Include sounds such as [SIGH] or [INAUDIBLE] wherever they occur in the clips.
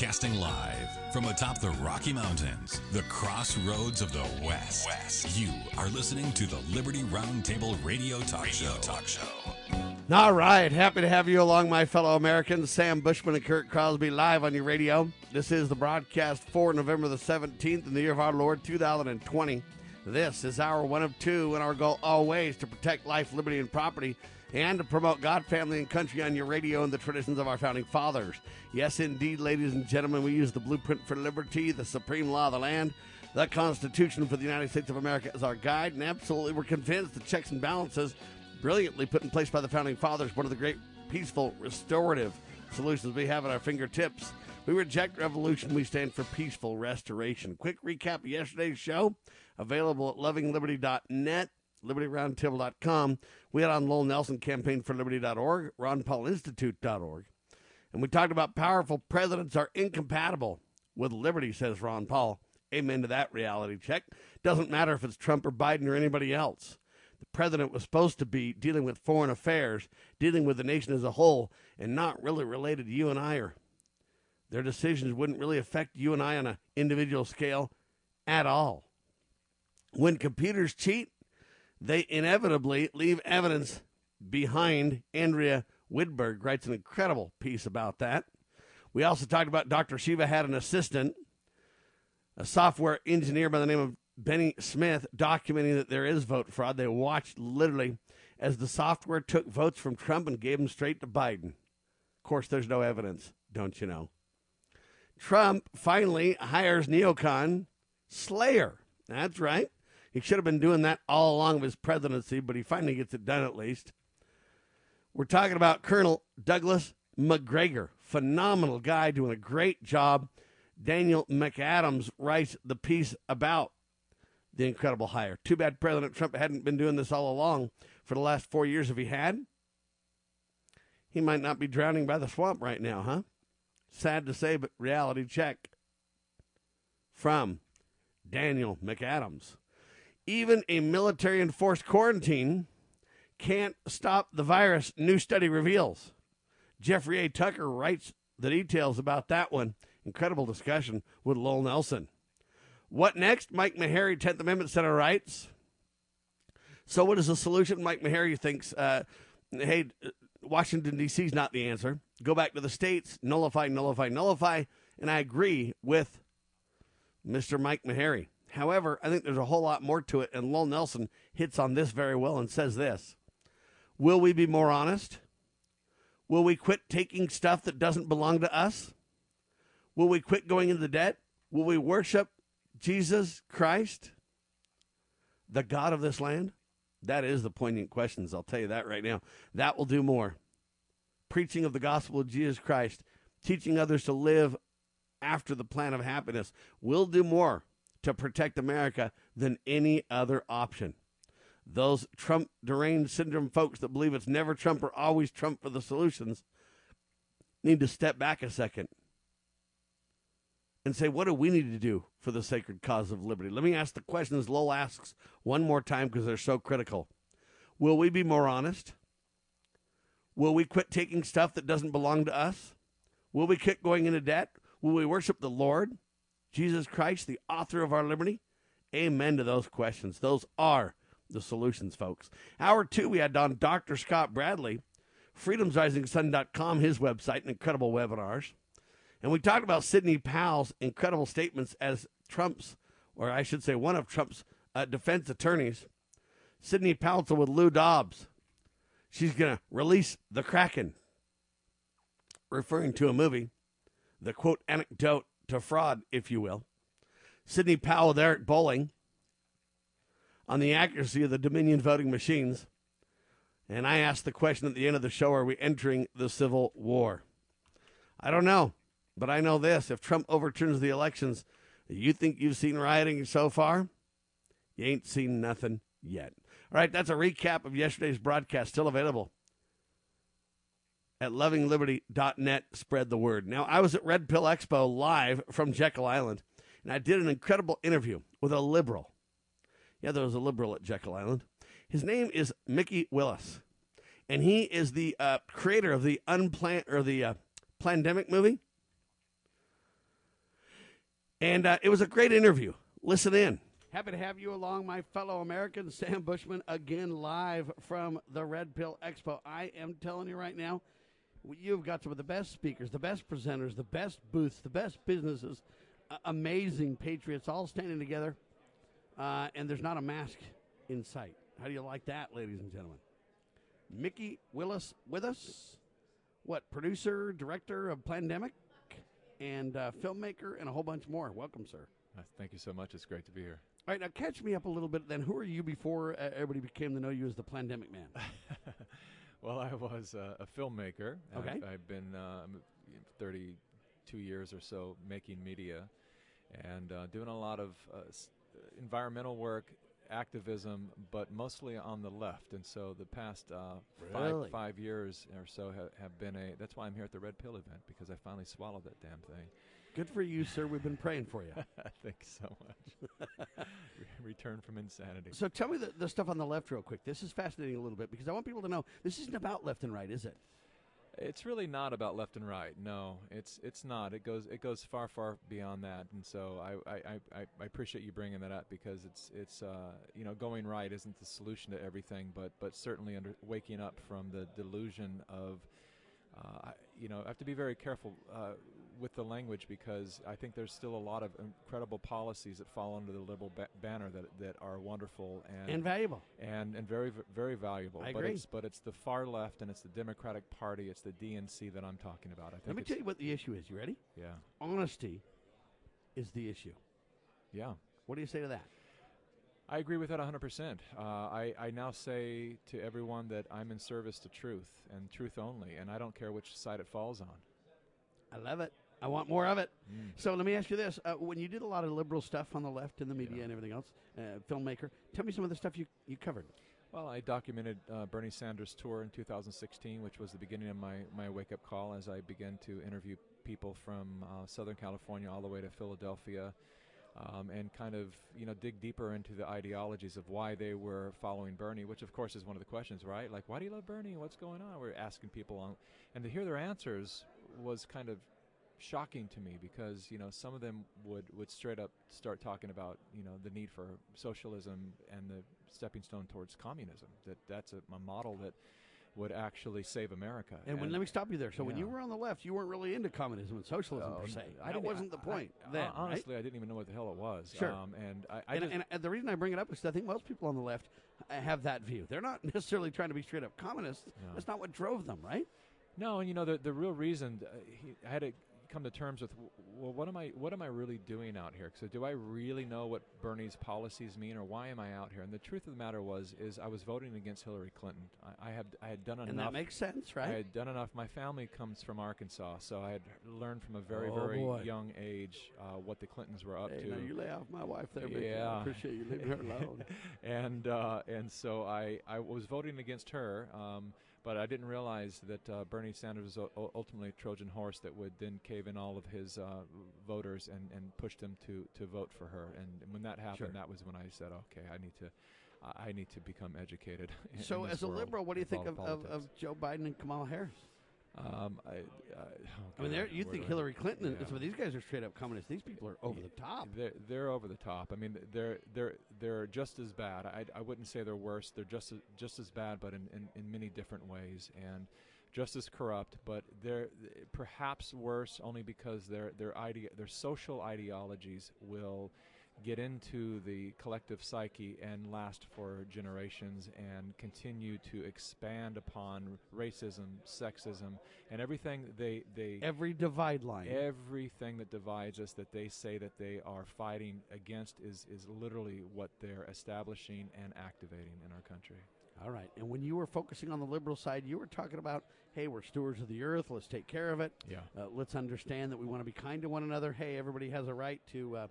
Broadcasting live from atop the Rocky Mountains, the crossroads of the West. West. You are listening to the Liberty Roundtable Radio Talk radio Show. Talk Show. All right, happy to have you along, my fellow Americans. Sam Bushman and Kurt Crosby live on your radio. This is the broadcast for November the 17th in the year of our Lord 2020. This is our one of two, and our goal always to protect life, liberty, and property and to promote God, family, and country on your radio and the traditions of our founding fathers. Yes, indeed, ladies and gentlemen, we use the blueprint for liberty, the supreme law of the land, the Constitution for the United States of America as our guide, and absolutely we're convinced the checks and balances brilliantly put in place by the founding fathers, one of the great peaceful, restorative solutions we have at our fingertips. We reject revolution. We stand for peaceful restoration. Quick recap of yesterday's show, available at lovingliberty.net libertyroundtable.com. We had on Lowell Nelson, campaign for liberty.org, ronpaulinstitute.org. And we talked about powerful presidents are incompatible with liberty, says Ron Paul. Amen to that reality check. Doesn't matter if it's Trump or Biden or anybody else. The president was supposed to be dealing with foreign affairs, dealing with the nation as a whole, and not really related to you and I or their decisions wouldn't really affect you and I on an individual scale at all. When computers cheat, they inevitably leave evidence behind. Andrea Widburg writes an incredible piece about that. We also talked about Dr. Shiva had an assistant, a software engineer by the name of Benny Smith, documenting that there is vote fraud. They watched literally as the software took votes from Trump and gave them straight to Biden. Of course, there's no evidence, don't you know? Trump finally hires neocon Slayer. That's right. He should have been doing that all along of his presidency, but he finally gets it done at least. We're talking about Colonel Douglas Macgregor, Phenomenal guy doing a great job. Daniel McAdams writes the piece about the incredible hire. Too bad President Trump hadn't been doing this all along for the last four years. If he had, he might not be drowning by the swamp right now, huh? Sad to say, but reality check from Daniel McAdams. Even a military enforced quarantine can't stop the virus, new study reveals. Jeffrey A. Tucker writes the details about that one. Incredible discussion with Lowell Nelson. What next? Mike Maharrey, 10th Amendment Center writes. So, what is the solution? Mike Maharrey thinks, uh, hey, Washington, D.C. is not the answer. Go back to the states, nullify, nullify, nullify. And I agree with Mr. Mike Maharrey. However, I think there's a whole lot more to it, and Lowell Nelson hits on this very well and says this Will we be more honest? Will we quit taking stuff that doesn't belong to us? Will we quit going into debt? Will we worship Jesus Christ, the God of this land? That is the poignant questions. I'll tell you that right now. That will do more. Preaching of the gospel of Jesus Christ, teaching others to live after the plan of happiness will do more to protect America than any other option. Those Trump deranged syndrome folks that believe it's never Trump or always Trump for the solutions need to step back a second and say, what do we need to do for the sacred cause of liberty? Let me ask the questions Lowell asks one more time because they're so critical. Will we be more honest? Will we quit taking stuff that doesn't belong to us? Will we quit going into debt? Will we worship the Lord? Jesus Christ, the author of our liberty? Amen to those questions. Those are the solutions, folks. Hour two, we had on Dr. Scott Bradley, freedomsrisingsun.com, his website, and incredible webinars. And we talked about Sidney Powell's incredible statements as Trump's, or I should say, one of Trump's uh, defense attorneys. Sidney Powell with Lou Dobbs. She's going to release the Kraken, referring to a movie. The quote anecdote to fraud, if you will. Sidney Powell there at bowling on the accuracy of the Dominion voting machines. And I asked the question at the end of the show are we entering the Civil War? I don't know, but I know this. If Trump overturns the elections, you think you've seen rioting so far? You ain't seen nothing yet. All right, that's a recap of yesterday's broadcast, still available at lovingliberty.net. Spread the word. Now, I was at Red Pill Expo live from Jekyll Island, and I did an incredible interview with a liberal. Yeah, there was a liberal at Jekyll Island. His name is Mickey Willis, and he is the uh, creator of the unplan or the uh, Plandemic movie. And uh, it was a great interview. Listen in. Happy to have you along, my fellow Americans. Sam Bushman again live from the Red Pill Expo. I am telling you right now, you've got some of the best speakers, the best presenters, the best booths, the best businesses, uh, amazing patriots all standing together, uh, and there's not a mask in sight. How do you like that, ladies and gentlemen? Mickey Willis with us. What, producer, director of Plandemic, and uh, filmmaker, and a whole bunch more. Welcome, sir. Uh, Thank you so much. It's great to be here. All right, now catch me up a little bit then. Who are you before uh, everybody became to know you as the Plandemic Man? [LAUGHS] well, I was uh, a filmmaker. Okay. I've, I've been um, 32 years or so making media and uh, doing a lot of uh, s- environmental work, activism, but mostly on the left. And so the past uh, Really? five, five years or so have been a. That's why I'm here at the Red Pill event because I finally swallowed that damn thing. Good for you, sir. We've been praying for you. [LAUGHS] Thank you so much. Re- [LAUGHS] Return from insanity. So tell me the, the stuff on the left real quick. This is fascinating a little bit because I want people to know this isn't about left and right, is it? It's really not about left and right. No, it's it's not. It goes it goes far far beyond that. And so I I, I, I- appreciate you bringing that up because it's it's uh, you know going right isn't the solution to everything, but but certainly under waking up from the delusion of uh, I- you know I have to be very careful uh, with the language because I think there's still a lot of incredible policies that fall under the liberal ba- banner that that are wonderful And valuable. and and very very valuable. I but agree. it's but it's the far left and it's the Democratic Party, it's the DNC that I'm talking about. I think Let me tell you what the issue is. You ready? yeah, Honesty is the issue. yeah. What do you say to that? I agree with that 100%. Uh, I, I now say to everyone that I'm in service to truth and truth only, and I don't care which side it falls on. I love it. I want more of it. Mm. So let me ask you this: uh, When you did a lot of liberal stuff on the left in the media Yeah. and everything else, uh, filmmaker, tell me some of the stuff you, you covered. Well, I documented uh, Bernie Sanders' tour in 2016, which was the beginning of my, my wake up call as I began to interview people from uh, Southern California all the way to Philadelphia. Um, and kind of you know dig deeper into the ideologies of why they were following Bernie, which of course is one of the questions, right? Like, why do you love Bernie? What's going on? We're asking people, on, and to hear their answers was kind of shocking to me because you know some of them would would straight up start talking about you know the need for socialism and the stepping stone towards communism. That that's a, a model that would actually save America. And, when, let me stop you there. So when you were on the left, you weren't really into communism and socialism per Oh, se. I that wasn't the point I- then, right? honestly, I didn't even know what the hell it was. Sure. Um, and I, I and, just, and, and the reason I bring it up is I think most people on the left have that view. They're not [LAUGHS] necessarily trying to be straight up communists. That's not what drove them, right? No, and you know the the real reason uh, he, I had to come to terms with well, what am I what am I really doing out here? So do I really know what Bernie's policies mean, or why am I out here? And the truth of the matter was is I was voting against Hillary Clinton. I, I had I had done enough. And that makes sense, right I had done enough. My family comes from Arkansas, so I had learned from a very, Oh, very boy. young age uh, what the Clintons were up Hey, to. now you lay off my wife there, Mickey. I appreciate you leaving her alone. [LAUGHS] and uh, and so I, I was voting against her, um, but I didn't realize that uh, Bernie Sanders was ultimately a Trojan horse that would then cave in all of his uh, voters and, and push them to, to vote for her. And when that happened, Sure. that was when I said, okay, I need to I- I need to become educated. [LAUGHS] in- so, in as a world liberal, what do you think of, of, of Joe Biden and Kamala Harris? Um, I, I, oh I mean, they're- you where think Hillary Clinton and Yeah. some of these guys are straight up communists. These people are over the top. They're, they're over the top. I mean, they're they're they're just as bad. I, I wouldn't say they're worse. They're just as, just as bad, but in, in, in many different ways, and just as corrupt. But they're perhaps worse only because their their idea their social ideologies will get into the collective psyche and last for generations and continue to expand upon racism, sexism, and everything they they Every divide line. Everything that divides us that they say that they are fighting against is, is literally what they're establishing and activating in our country. All right. And when you were focusing on the liberal side, you were talking about, hey, we're stewards of the earth. Let's take care of it. Yeah. Uh, let's understand that we want to be kind to one another. Hey, everybody has a right to, uh,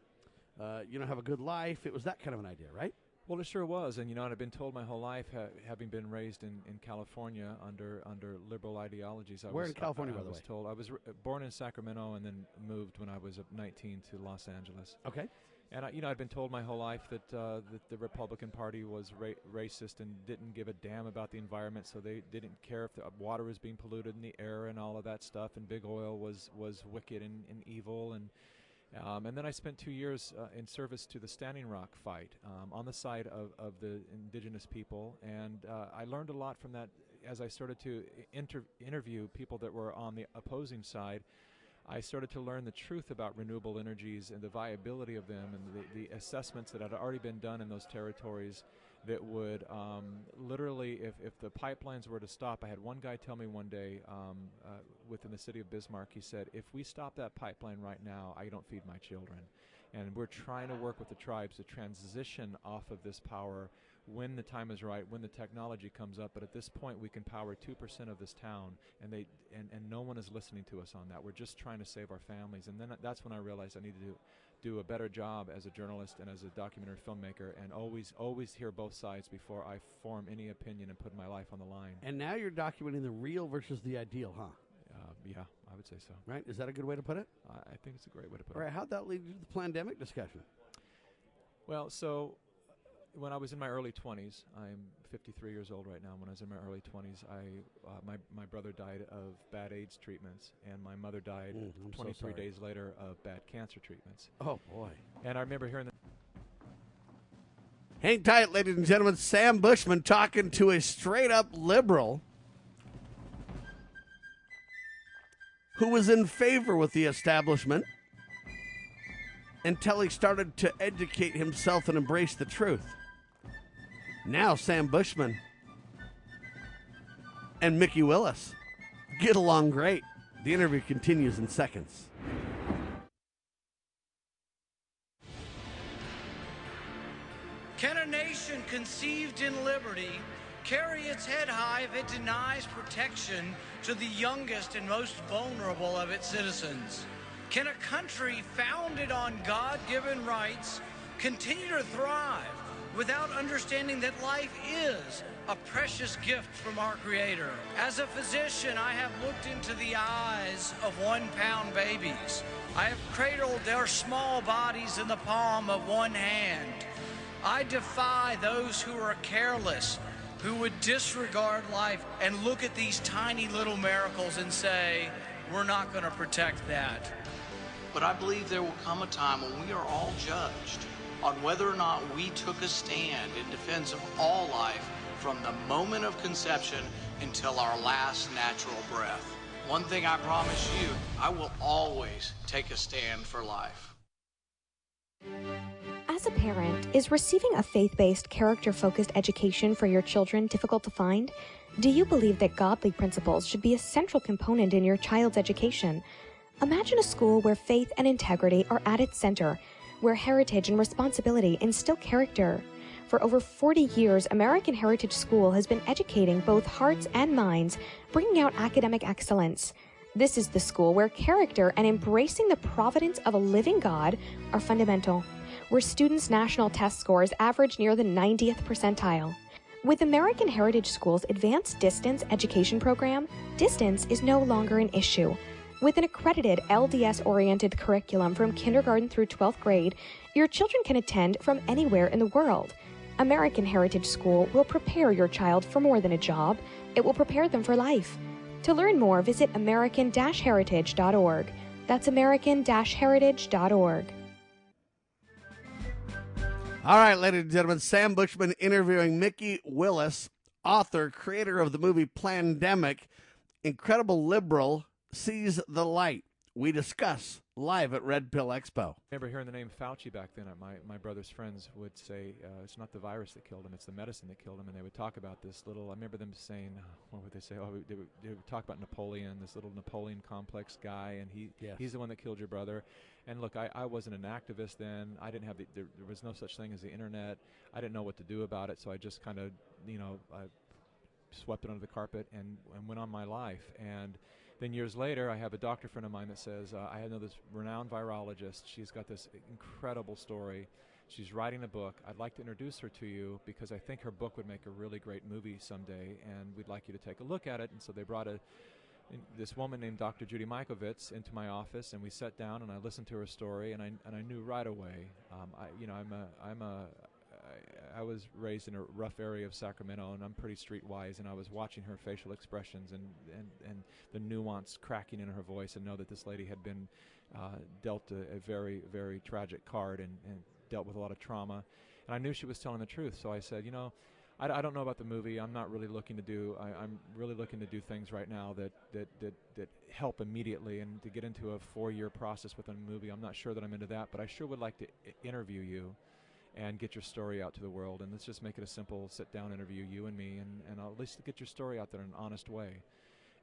uh, you know, have a good life. It was that kind of an idea, right? Well, it sure was, and you know, and I've been told my whole life, ha- having been raised in, in California under under liberal ideologies. I Where was, in California, I, by I the was way? told I was r- born in Sacramento and then moved when I was uh, 19 to Los Angeles. Okay. And I, you know, I'd been told my whole life that uh, that the Republican Party was ra- racist and didn't give a damn about the environment, so they didn't care if the water was being polluted in the air and all of that stuff. And big oil was was wicked and, and evil, and Um, and then I spent two years uh, in service to the Standing Rock fight um, on the side of, of the indigenous people. And uh, I learned a lot from that as I started to inter- interview people that were on the opposing side. I started to learn the truth about renewable energies and the viability of them and the, the assessments that had already been done in those territories that would um, literally, if, if the pipelines were to stop, I had one guy tell me one day um, uh, within the city of Bismarck, he said, if we stop that pipeline right now, I don't feed my children. And we're trying to work with the tribes to transition off of this power when the time is right, when the technology comes up. But at this point, we can power 2% of this town, and, they, and, and no one is listening to us on that. We're just trying to save our families. And then that's when I realized I needed to do a better job as a journalist and as a documentary filmmaker and always always hear both sides before I form any opinion and put my life on the line. And now you're documenting the real versus the ideal, huh? Uh, yeah, I would say so. Right? Is that a good way to put it? I think it's a great way to put All it. right, how'd that lead you to the pandemic discussion? Well, so when I was in my early 20s, I'm 53 years old right now. When I was in my early 20s, I uh, my my brother died of bad AIDS treatments, and my mother died Mm, I'm so 23 days later of bad cancer treatments. Oh, boy. And I remember hearing the Hang tight, ladies and gentlemen. Sam Bushman talking to a straight up liberal who was in favor with the establishment until he started to educate himself and embrace the truth. Now, Sam Bushman and Mickey Willis get along great. The interview continues in seconds. Can a nation conceived in liberty carry its head high if it denies protection to the youngest and most vulnerable of its citizens? Can a country founded on God given rights continue to thrive without understanding that life is a precious gift from our Creator? As a physician, I have looked into the eyes of one pound babies. I have cradled their small bodies in the palm of one hand. I defy those who are careless, who would disregard life and look at these tiny little miracles and say, we're not going to protect that. But I believe there will come a time when we are all judged on whether or not we took a stand in defense of all life from the moment of conception until our last natural breath. One thing I promise you, I will always take a stand for life. As a parent, is receiving a faith based, character focused education for your children difficult to find? Do you believe that godly principles should be a central component in your child's education? Imagine a school where faith and integrity are at its center, where heritage and responsibility instill character. For over 40 years, American Heritage School has been educating both hearts and minds, bringing out academic excellence. This is the school where character and embracing the providence of a living God are fundamental, where students' national test scores average near the 90th percentile. With American Heritage School's Advanced Distance Education Program, distance is no longer an issue. With an accredited LDS oriented curriculum from kindergarten through 12th grade, your children can attend from anywhere in the world. American Heritage School will prepare your child for more than a job, it will prepare them for life. To learn more, visit American Heritage.org. That's American Heritage.org. All right, ladies and gentlemen, Sam Bushman interviewing Mickey Willis, author, creator of the movie Plandemic, incredible liberal, sees the light. We discuss live at Red Pill Expo. I remember hearing the name Fauci back then. My, my brother's friends would say, uh, it's not the virus that killed him, it's the medicine that killed him. And they would talk about this little, I remember them saying, uh, what would they say? Oh, they would, they would talk about Napoleon, this little Napoleon complex guy, and he Yes. he's the one that killed your brother. And look, I, I wasn't an activist then. I didn't have the, there, there was no such thing as the internet. I didn't know what to do about it, so I just kind of, you know, I swept it under the carpet and, and went on my life. And then years later, I have a doctor friend of mine that says, uh, I know this renowned virologist. She's got this incredible story. She's writing a book. I'd like to introduce her to you because I think her book would make a really great movie someday, and we'd like you to take a look at it. And so they brought a this woman named Dr. Judy Mikovits into my office, and we sat down and I listened to her story, and I and I knew right away. Um, I you know I'm a I'm a I, was raised in a rough area of Sacramento, and I'm pretty streetwise. And I was watching her facial expressions and and, and the nuance cracking in her voice, and know that this lady had been uh, dealt a, a, very very tragic card and, and dealt with a lot of trauma. And I knew she was telling the truth, so I said, you know. I, I don't know about the movie. I'm not really looking to do. I, am really looking to do things right now that, that, that, that help immediately, and to get into a four-year process with a movie. I'm not sure that I'm into that, but I sure would like to interview you, and get your story out to the world. And let's just make it a simple sit-down interview, you and me, and, and I'll at least get your story out there in an honest way.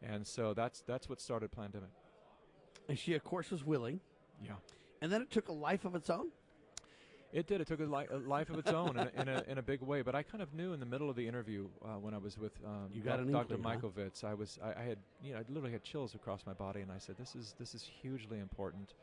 And so that's that's what started Plandemic. And she, of course, was willing. Yeah. And then it took a life of its own. It did. It took a, li- a life of its own in, a, in, a, in, a, big way. But I kind of knew in the middle of the interview uh, when I was with um, you got Dr. Inkling, Mikovits, huh? I was I, I, had you know I literally had chills across my body, and I said, "This is this is hugely important."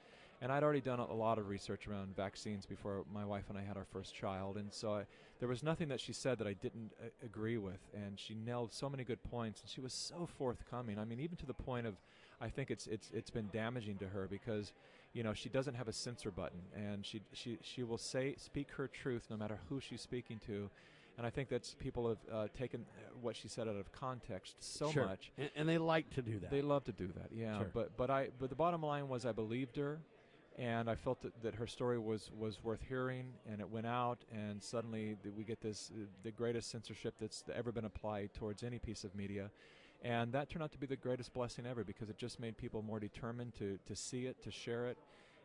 And I'd already done a, lot of research around vaccines before my wife and I had our first child, and so I, there was nothing that she said that I didn't uh, agree with. And she nailed so many good points, and she was so forthcoming. I mean, even to the point of, I think it's it's it's been damaging to her because you know she doesn't have a censor button and she she she will say speak her truth no matter who she's speaking to and I think that's people have uh, taken what she said out of context so sure. much, and, and, they like to do that. They love to do that, yeah. Sure. But but I but the bottom line was I believed her, and I felt that, that her story was was worth hearing, and it went out, and suddenly we get this uh, the greatest censorship that's ever been applied towards any piece of media. And that turned out to be the greatest blessing ever because it just made people more determined to, to see it, to share it.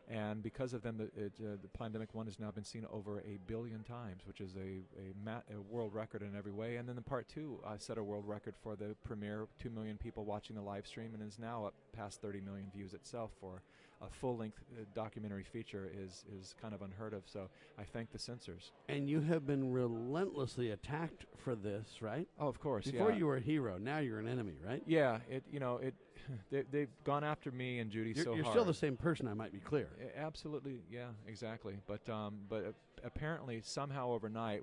And because of them, the, it, uh, the Plandemic 1 has now been seen over a billion times, which is a, a, a world record in every way. And then the part two uh, set a world record for the premiere, 2 million people watching the live stream, and is now up past 30 million views itself for a full-length uh, documentary feature is is kind of unheard of. So I thank the censors. And you have been relentlessly attacked for this, right? Oh, of course. Before yeah. you were a hero, now you're an enemy, right? Yeah. It you know it. [LAUGHS] They, have gone after me and Judy you're, so you're hard. still the same person. I might be clear. absolutely. Yeah. Exactly. But um, but apparently somehow overnight,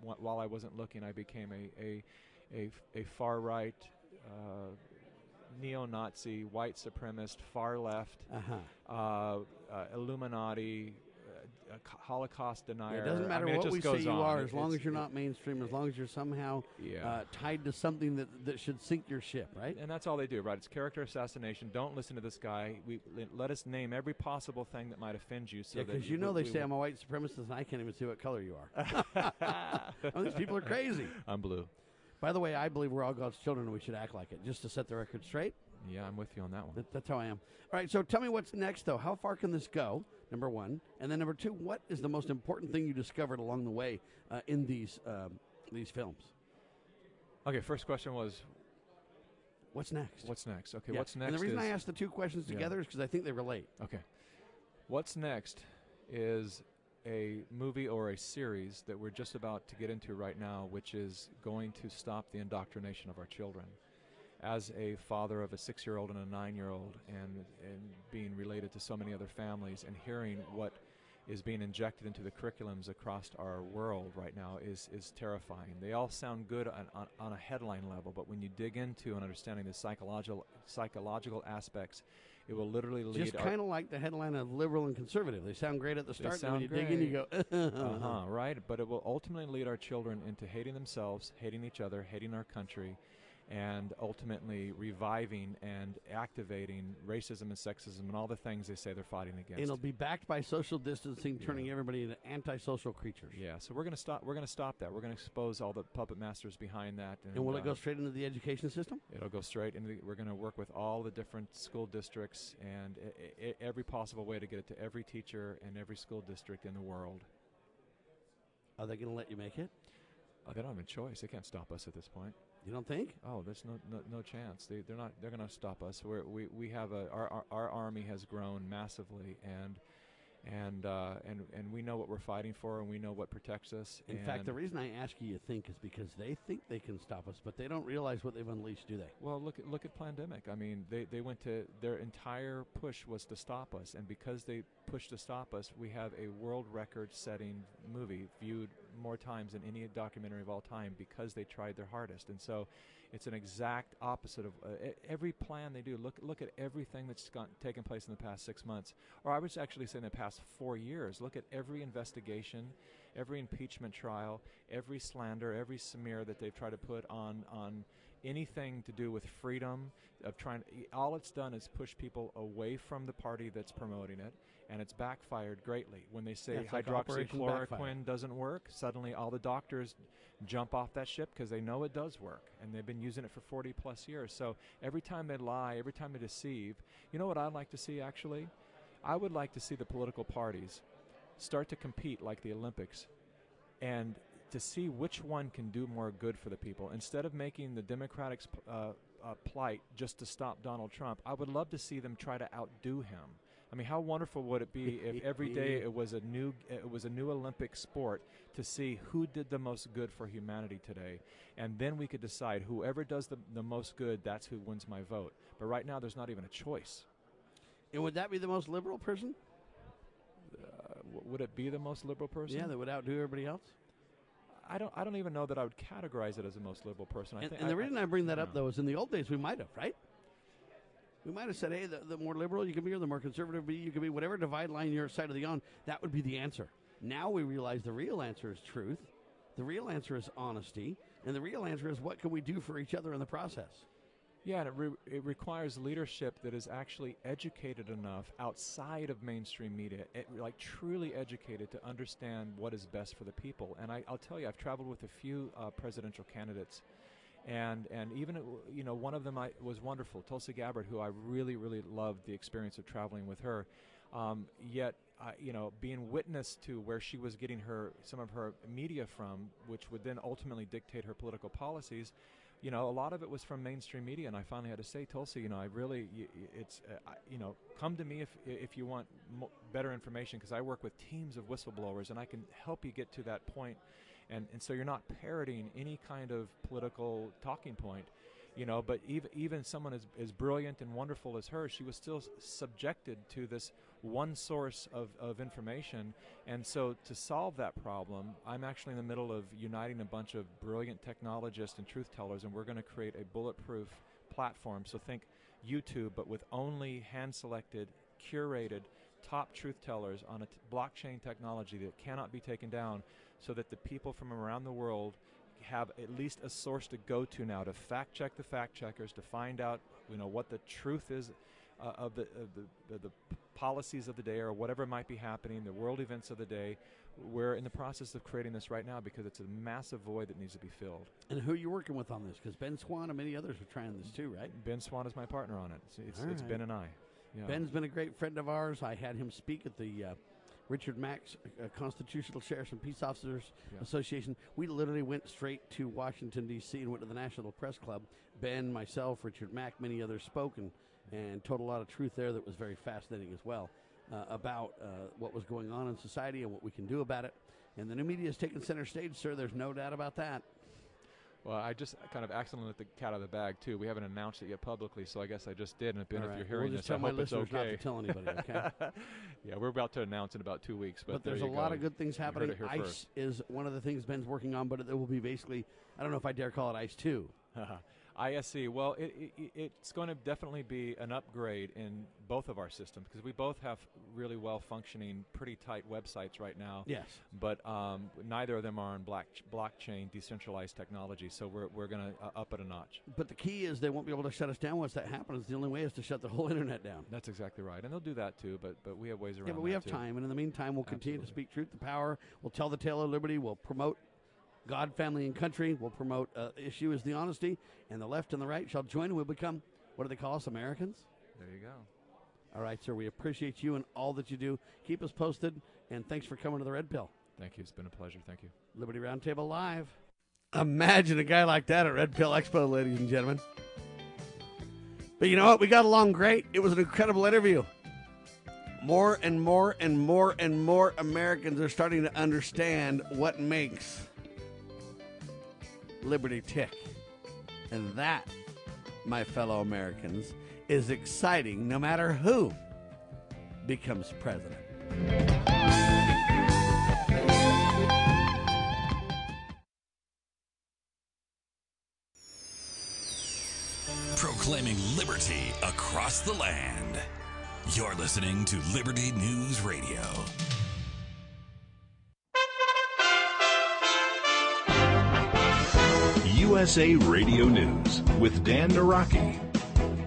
while I wasn't looking, I became a a a, a far right. Uh, neo-Nazi, white supremacist, far left, uh-huh. uh, uh, Illuminati, uh, Holocaust denier. It doesn't matter I mean, what we say you on. are, as long as you're not mainstream, as long as you're somehow yeah. Uh, tied to something that, that should sink your ship, right? And that's all they do, right? It's character assassination. Don't listen to this guy. We let us name every possible thing that might offend you. So yeah, because you know they say I'm a white supremacist, and I can't even see what color you are. [LAUGHS] [LAUGHS] I mean, these people are crazy. I'm blue. By the way, I believe we're all God's children, and we should act like it. Just to set the record straight. Yeah, I'm with you on that one. That, that's how I am. All right, so tell me what's next, though. How far can this go? Number one, and then number two, what is the most important thing you discovered along the way uh, in these um, these films? Okay, first question was, what's next? What's next? Okay, yeah. what's next? And the reason is, I asked the two questions together yeah. is because I think they relate. Okay, what's next is a movie or a series that we're just about to get into right now, which is going to stop the indoctrination of our children as a father of a six year old and a nine year old and, and being related to so many other families and hearing what is being injected into the curriculums across our world right now is, is terrifying. They all sound good on, on, on a headline level, but when you dig into and understanding the psychological psychological aspects, it will literally lead. Just kind of like the headline of liberal and conservative. They sound great at the start, and when you great. dig in, you go, [LAUGHS] uh huh, right? But it will ultimately lead our children into hating themselves, hating each other, hating our country, and ultimately reviving and activating racism and sexism and all the things they say they're fighting against. And it'll be backed by social distancing, turning yeah. everybody into antisocial creatures. Yeah, so we're going to stop. We're going to stop that. We're going to expose all the puppet masters behind that. And, and will uh, it go straight into the education system? It'll go straight into. The, we're going to work with all the different school districts and I- I- every possible way to get it to every teacher and every school district in the world. Are they going to let you make it? Uh, they don't have a choice. They can't stop us at this point. You don't think? Oh, there's no no, no chance. They they're not they're going to stop us. We're, we we have a our, our, our army has grown massively and and uh, and and we know what we're fighting for and we know what protects us. In fact, the reason I ask you, you think, is because they think they can stop us, but they don't realize what they've unleashed, do they? Well, look at look at Plandemic. I mean, they they went to their entire push was to stop us, and because they pushed to stop us, we have a world record-setting movie viewed more times than any documentary of all time because they tried their hardest. And so, it's an exact opposite of uh, every plan they do. Look look at everything that's gone, taken place in the past six months, or I would actually say in the past four years. Look at every investigation, every impeachment trial, every slander, every smear that they've tried to put on on anything to do with freedom of trying all it's done is push people away from the party that's promoting it and it's backfired greatly when they say Yeah, like hydroxychloroquine doesn't work suddenly all the doctors jump off that ship because they know it does work and they've been using it for 40 plus years so every time they lie every time they deceive you know what i'd like to see actually i would like to see the political parties start to compete like the olympics and to see which one can do more good for the people instead of making the Democrats' uh, uh, plight just to stop Donald Trump. I would love to see them try to outdo him. I mean, how wonderful would it be if every day it was a new it was a new Olympic sport to see who did the most good for humanity today, and then we could decide whoever does the the most good, that's who wins my vote. But right now, there's not even a choice. And would that be the most liberal person? Uh, w- would it be the most liberal person? Yeah, that would outdo everybody else. I don't. I don't even know that I would categorize it as the most liberal person. I And, and the reason I, bring that up yeah. though is in the old days we might have, right? We might have said, hey, the, the more liberal you can be or the more conservative you can be, whatever divide line your side of the on, that would be the answer. Now we realize the real answer is truth, the real answer is honesty, and the real answer is what can we do for each other in the process. Yeah, and it, re- it requires leadership that is actually educated enough outside of mainstream media, it, like truly educated to understand what is best for the people. And I, I'll tell you, I've traveled with a few uh, presidential candidates, and and even you know one of them I, was wonderful, Tulsi Gabbard, who I really really loved the experience of traveling with her. Um, yet, uh, you know, being witness to where she was getting her some of her media from, which would then ultimately dictate her political policies you know, a lot of it was from mainstream media, and I finally had to say, Tulsi, you know, I really, it's, uh, you know, come to me if if you want mo- better information, because I work with teams of whistleblowers, and I can help you get to that point, and and so you're not parroting any kind of political talking point, you know. But even even someone as as brilliant and wonderful as her, she was still subjected to this one source of, of information. And so, to solve that problem, I'm actually in the middle of uniting a bunch of brilliant technologists and truth tellers, and we're going to create a bulletproof platform. So, think YouTube, but with only hand selected, curated, top truth tellers on a t- blockchain technology that cannot be taken down, so that the people from around the world have at least a source to go to now to fact check the fact checkers, to find out you know what the truth is uh, of the of the, of the policies of the day or whatever might be happening, the world events of the day. We're in the process of creating this right now because it's a massive void that needs to be filled. And who are you working with on this? Because Ben Swann and many others are trying this too, right? Ben Swann is my partner on it. It's, it's, All it's. Ben and I. Yeah. Ben's been a great friend of ours. I had him speak at the uh, Richard Mack uh, Constitutional Sheriffs and Peace Officers Yeah. Association. We literally went straight to Washington D.C. and went to the National Press Club. Ben, myself, Richard Mack, many others spoke and, and told a lot of truth there that was very fascinating as well uh, about uh, what was going on in society and what we can do about it. And the new media has taken center stage, sir. There's no doubt about that. Well, I just kind of accidentally let the cat out of the bag too. We haven't announced it yet publicly, so I guess I just did. And Ben, All if you're hearing we'll just this, I tell my hope it's listeners okay. not to tell anybody. Okay. [LAUGHS] yeah, we're about to announce in about two weeks, but, but there there's a you lot of good things happening. Ice first. is one of the things Ben's working on, but it will be basically, I don't know if I dare call it Ice 2. [LAUGHS] ISE. Well, it, it, it's going to definitely be an upgrade in both of our systems because we both have really well functioning, pretty tight websites right now. Yes. But um, neither of them are on black, blockchain decentralized technology, so we're, we're going to uh, up it a notch. But the key is they won't be able to shut us down once that happens. The only way is to shut the whole internet down. That's exactly right, and they'll do that too. But but we have ways around. Yeah, but we have too. time, and in the meantime, we'll continue to speak truth to power. We'll tell the tale of liberty. We'll promote God, family, and country. We'll promote uh, issue is the honesty, and the left and the right shall join, and we'll become what do they call us, Americans? There you go. All right, sir. We appreciate you and all that you do. Keep us posted, and thanks for coming to the Red Pill. Thank you. It's been a pleasure. Thank you. Liberty Roundtable Live. Imagine a guy like that at Red Pill Expo, ladies and gentlemen. But you know what? We got along great. It was an incredible interview. More and more and more and more Americans are starting to understand what makes Liberty tick. And that, my fellow Americans, is exciting no matter who becomes president. Proclaiming liberty across the land. You're listening to Liberty News Radio. USA Radio News with Dan Naraki.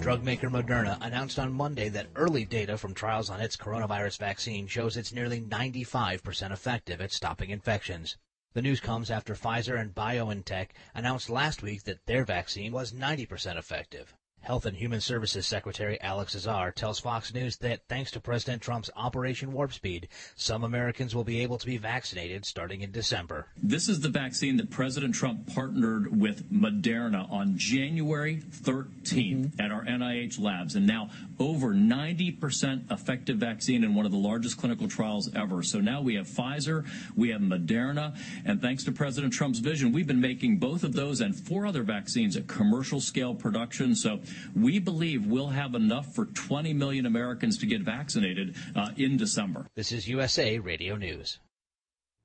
Drug maker Moderna announced on Monday that early data from trials on its coronavirus vaccine shows it's nearly 95% effective at stopping infections. The news comes after Pfizer and BioNTech announced last week that their vaccine was 90% effective. Health and Human Services Secretary Alex Azar tells Fox News that thanks to President Trump's Operation Warp Speed, some Americans will be able to be vaccinated starting in December. This is the vaccine that President Trump partnered with Moderna on January 13th mm-hmm. at our NIH labs, and now over 90% effective vaccine in one of the largest clinical trials ever. So now we have Pfizer, we have Moderna, and thanks to President Trump's vision, we've been making both of those and four other vaccines at commercial scale production. So we believe we'll have enough for 20 million Americans to get vaccinated uh, in December. This is USA Radio News.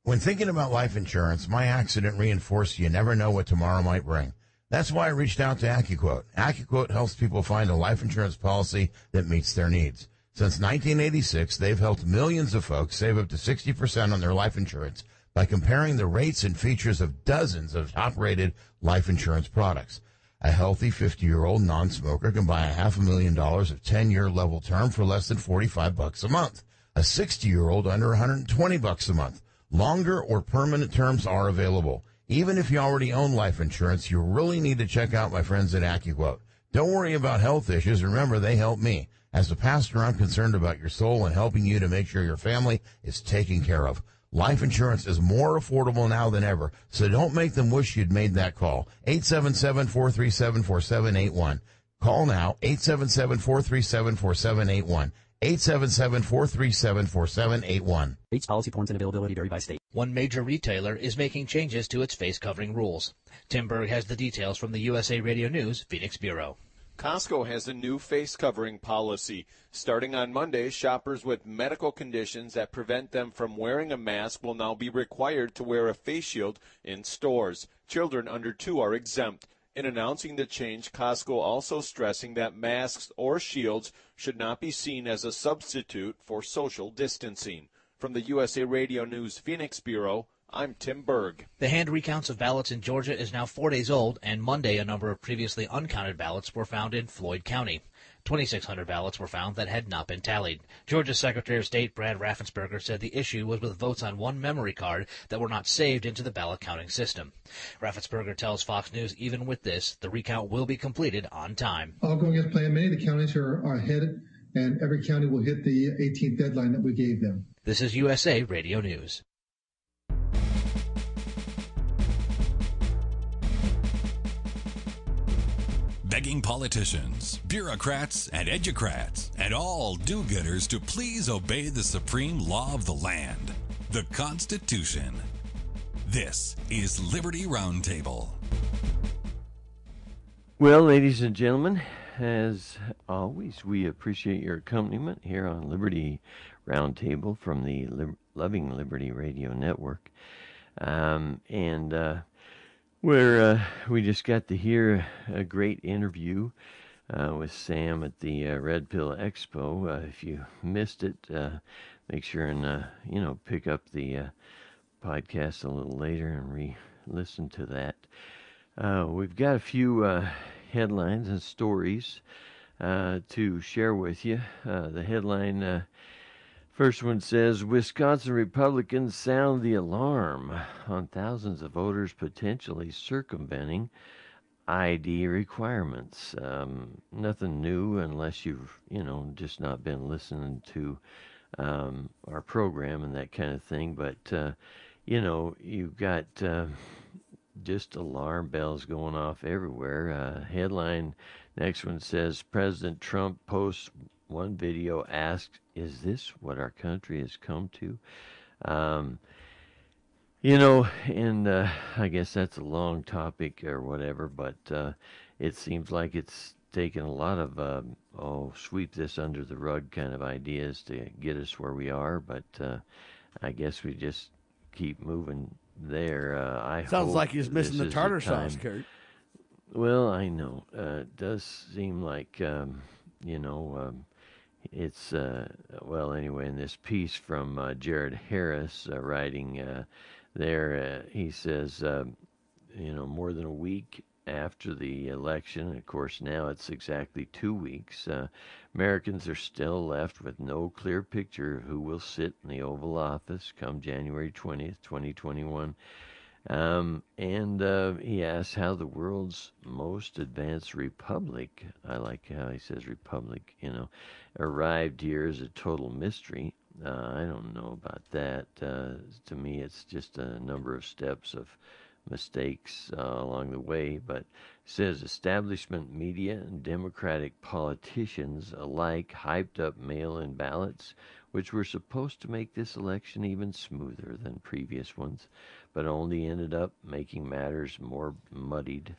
When thinking about life insurance, my accident reinforced you never know what tomorrow might bring. That's why I reached out to AccuQuote. AccuQuote helps people find a life insurance policy that meets their needs. Since 1986, they've helped millions of folks save up to 60% on their life insurance by comparing the rates and features of dozens of top rated life insurance products. A healthy 50 year old non smoker can buy a half a million dollars of 10 year level term for less than 45 bucks a month. A 60 year old under 120 bucks a month. Longer or permanent terms are available. Even if you already own life insurance, you really need to check out my friends at AccuQuote. Don't worry about health issues. Remember, they help me. As a pastor, I'm concerned about your soul and helping you to make sure your family is taken care of. Life insurance is more affordable now than ever, so don't make them wish you'd made that call. 877-437-4781. Call now, 877-437-4781. 877-437-4781. Rates, policy points, and availability vary by state. One major retailer is making changes to its face covering rules. Tim Berg has the details from the USA Radio News Phoenix Bureau. Costco has a new face covering policy. Starting on Monday, shoppers with medical conditions that prevent them from wearing a mask will now be required to wear a face shield in stores. Children under two are exempt. In announcing the change, Costco also stressing that masks or shields should not be seen as a substitute for social distancing. From the USA Radio News Phoenix Bureau, I'm Tim Berg. The hand recounts of ballots in Georgia is now four days old, and Monday a number of previously uncounted ballots were found in Floyd County. 2,600 ballots were found that had not been tallied. Georgia Secretary of State Brad Raffensperger said the issue was with votes on one memory card that were not saved into the ballot counting system. Raffensperger tells Fox News even with this, the recount will be completed on time. All going as planned. Many of the counties are, are ahead, and every county will hit the 18th deadline that we gave them. This is USA Radio News. Begging politicians, bureaucrats, and educrats, and all do gooders to please obey the supreme law of the land, the Constitution. This is Liberty Roundtable. Well, ladies and gentlemen, as always, we appreciate your accompaniment here on Liberty Roundtable from the Loving Liberty Radio Network. Um, and uh, where uh, we just got to hear a great interview uh, with Sam at the uh, Red Pill Expo. Uh, if you missed it, uh, make sure and uh, you know pick up the podcast a little later and re-listen to that. we've got a few headlines and stories to share with you. the headline First one says Wisconsin Republicans sound the alarm on thousands of voters potentially circumventing ID requirements. Um, nothing new unless you've, you know, just not been listening to um, our program and that kind of thing. But, uh, you know, you've got uh, just alarm bells going off everywhere. Uh, headline next one says President Trump posts one video asked, "Is this what our country has come to?" Um, you know, and uh, I guess that's a long topic or whatever, but uh, it seems like it's taken a lot of uh, oh sweep this under the rug kind of ideas to get us where we are. But uh, I guess we just keep moving there. Uh, I sounds like he's missing the tartar sauce, Kurt. Well, I know. Uh, it does seem like, um, you know, um, it's, uh, well, anyway, in this piece from uh, Jared Harris uh, writing uh, there, uh, he says, um, you know, more than a week after the election, of course, now it's exactly two weeks, uh, Americans are still left with no clear picture of who will sit in the Oval Office come January 20th, 2021. Um, and uh, he asks how the world's most advanced republic, I like how he says republic, you know, arrived here is a total mystery. Uh, I don't know about that. Uh, to me, it's just a number of steps of mistakes uh, along the way, but says establishment media and Democratic politicians alike hyped up mail in ballots, which were supposed to make this election even smoother than previous ones, but only ended up making matters more muddied.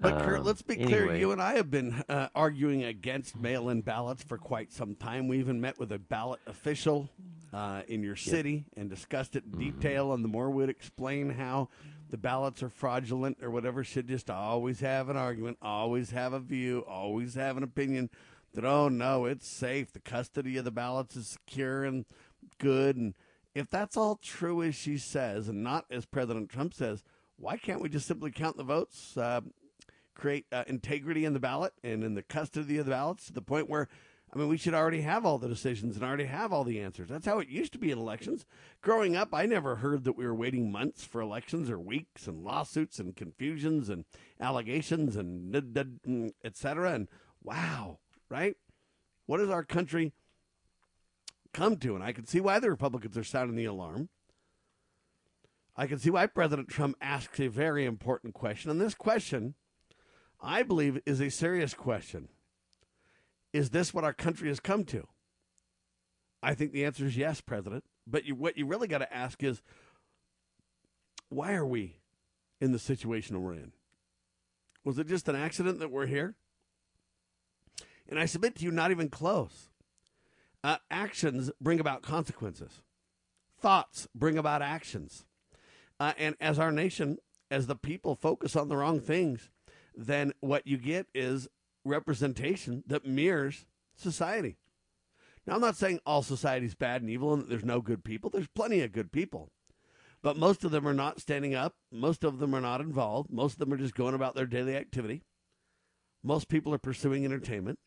But Kurt, Um, let's be clear. anyway, You and I have been uh, arguing against mail-in ballots for quite some time. We even met with a ballot official uh, in your city and discussed it in Mm-hmm. detail. And the more we'd explain how the ballots are fraudulent or whatever, should just always have an argument, always have a view, always have an opinion. That oh no, it's safe. The custody of the ballots is secure and good. And if that's all true as she says, and not as President Trump says, why can't we just simply count the votes? Uh, create uh, integrity in the ballot and in the custody of the ballots to the point where, I mean, we should already have all the decisions and already have all the answers. That's how it used to be in elections. Growing up, I never heard that we were waiting months for elections or weeks and lawsuits and confusions and allegations and d- d- et cetera. And wow, right? What is our country come to? And I can see why the Republicans are sounding the alarm. I can see why President Trump asks a very important question. And this question, I believe, is a serious question. Is this what our country has come to? I think the answer is yes, President. But you, what you really got to ask is why are we in the situation we're in? Was it just an accident that we're here? And I submit to you, not even close. Uh, actions bring about consequences, thoughts bring about actions. Uh, and as our nation, as the people focus on the wrong things, then what you get is representation that mirrors society. Now, I'm not saying all society is bad and evil and that there's no good people. There's plenty of good people. But most of them are not standing up. Most of them are not involved. Most of them are just going about their daily activity. Most people are pursuing entertainment.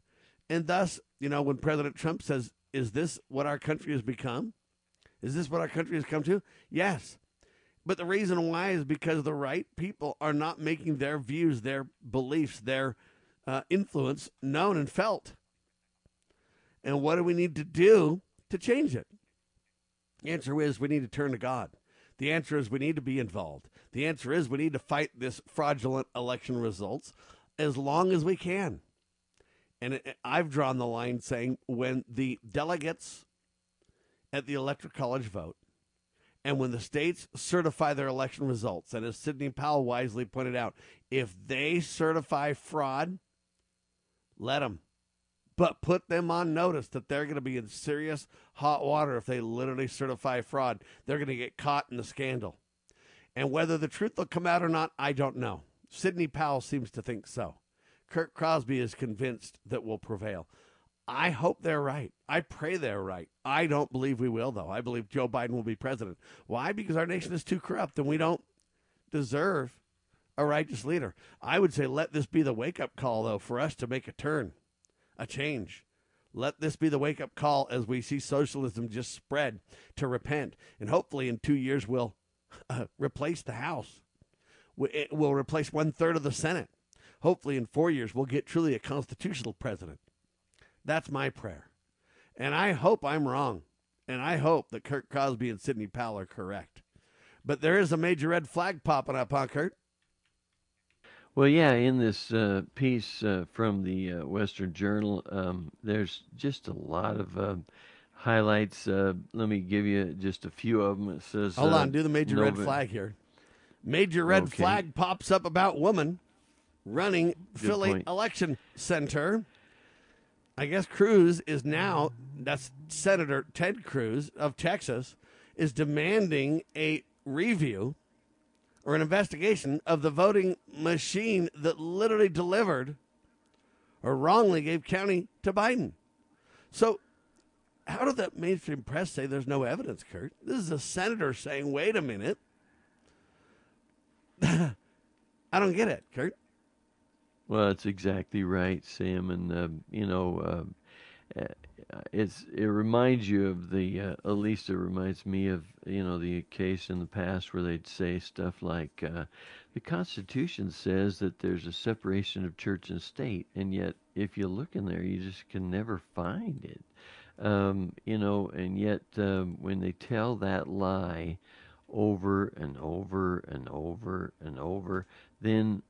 And thus, you know, when President Trump says, Is this what our country has become? Is this what our country has come to? Yes. But the reason why is because the right people are not making their views, their beliefs, their uh, influence known and felt. And what do we need to do to change it? The answer is we need to turn to God. The answer is we need to be involved. The answer is we need to fight this fraudulent election results as long as we can. And it, I've drawn the line saying when the delegates at the Electoral College vote and when the states certify their election results, and as Sidney Powell wisely pointed out, if they certify fraud, let them. But put them on notice that they're going to be in serious hot water if they literally certify fraud. They're going to get caught in the scandal. And whether the truth will come out or not, I don't know. Sidney Powell seems to think so. Kurt Crosby is convinced that will prevail. I hope they're right. I pray they're right. I don't believe we will, though. I believe Joe Biden will be president. Why? Because our nation is too corrupt and we don't deserve a righteous leader. I would say let this be the wake up call, though, for us to make a turn, a change. Let this be the wake up call as we see socialism just spread to repent. And hopefully in two years we'll uh, replace the House. We- It will replace one third of the Senate. Hopefully in four years we'll get truly a constitutional president. That's my prayer. And I hope I'm wrong. And I hope that Kurt Crosby and Sidney Powell are correct. But there is a major red flag popping up, huh, Kurt? Well, yeah, in this uh, piece uh, from the uh, Western Journal, um, there's just a lot of uh, highlights. Uh, let me give you just a few of them. It says, Hold uh, on, do the major red flag here. Major red Okay. flag pops up about woman running Philly point. election center. I guess Cruz is now that's Senator Ted Cruz of Texas is demanding a review or an investigation of the voting machine that literally delivered or wrongly gave county to Biden. So, how did that mainstream press say there's no evidence, Kurt? This is a senator saying, wait a minute. [LAUGHS] I don't get it, Kurt. Well, that's exactly right, Sam. And, uh, you know, uh, it's it reminds you of the uh, at least it reminds me of you know the case in the past where they'd say stuff like uh, the Constitution says that there's a separation of church and state, and yet if you look in there, you just can never find it. Um, you know, and yet um, when they tell that lie over and over and over and over, then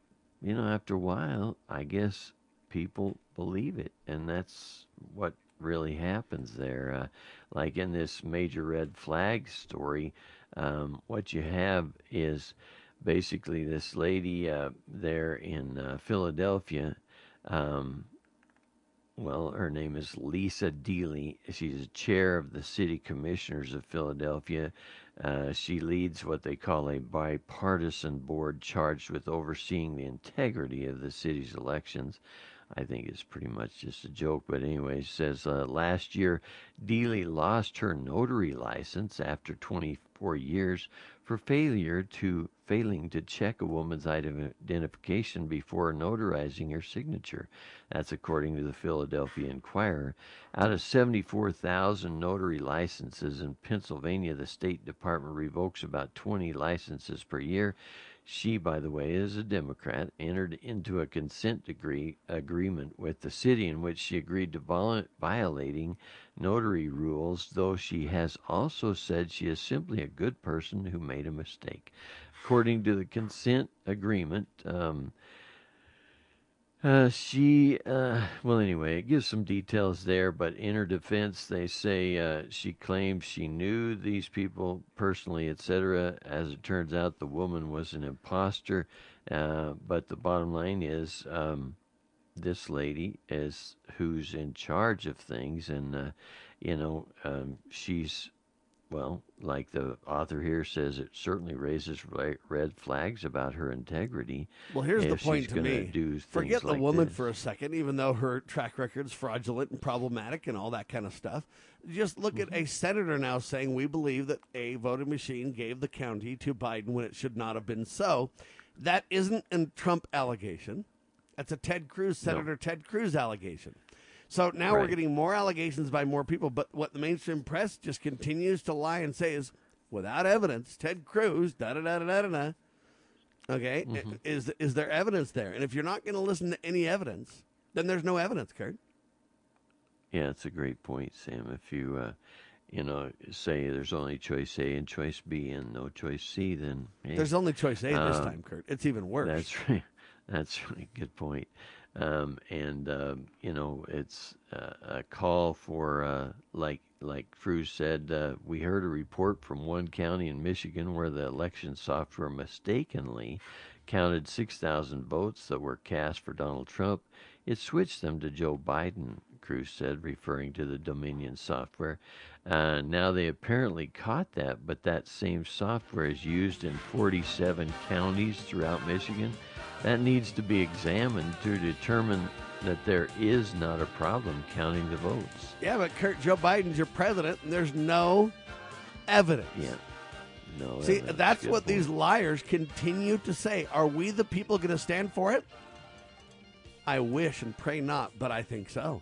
you know after a while, I guess people believe it, and that's what really happens there. Uh, like in this major red flag story, um, what you have is basically this lady uh, there in uh, Philadelphia. Um, well, her name is Lisa Deeley. She's a chair of the city commissioners of Philadelphia. Uh, she leads what they call a bipartisan board charged with overseeing the integrity of the city's elections. I think it's pretty much just a joke. But anyway, says uh, last year, Deeley lost her notary license after 24 years for failure to failing to check a woman's identification before notarizing her signature. That's according to the Philadelphia Inquirer. Out of 74,000 notary licenses in Pennsylvania, the State Department revokes about 20 licenses per year. She, by the way, is a Democrat, entered into a consent degree agreement with the city in which she agreed to violating notary rules, though she has also said she is simply a good person who made a mistake. According to the consent agreement, um, uh, she, uh, well, anyway, it gives some details there, but in her defense, they say uh, she claims she knew these people personally, etc. As it turns out, the woman was an imposter. Uh, but the bottom line is, um, this lady is who's in charge of things, and uh, you know, um, she's well, like the author here says, it certainly raises red flags about her integrity. Well, here's the point to me. Forget the like woman this. for a second, even though her track record's fraudulent and problematic and all that kind of stuff. Just look Mm-hmm. at a senator now saying we believe that a voting machine gave the county to Biden when it should not have been so. That isn't a Trump allegation. That's a Ted Cruz, No. Senator Ted Cruz allegation. So now we're getting more allegations by more people, but what the mainstream press just continues to lie and say is without evidence, Ted Cruz, da da da da da da. Okay, Mm-hmm. is is there evidence there? And if you're not going to listen to any evidence, then there's no evidence, Kurt. Yeah, it's a great point, Sam. If you, uh, you know, say there's only choice A and choice B and no choice C, then hey, There's only choice A this uh, time, Kurt. It's even worse. That's [LAUGHS] right. That's really a good point. Um, and um, you know, it's uh, a call for uh, like like Cruz said. Uh, we heard a report from one county in Michigan where the election software mistakenly counted 6,000 votes that were cast for Donald Trump. It switched them to Joe Biden. Cruz said, referring to the Dominion software. Uh, now they apparently caught that, but that same software is used in 47 counties throughout Michigan. That needs to be examined to determine that there is not a problem counting the votes. yeah, but Kurt, Joe Biden's your president, and there's no evidence. Yeah. No. See, evidence. that's Good what point. these liars continue to say. Are we the people going to stand for it? I wish and pray not, but I think so.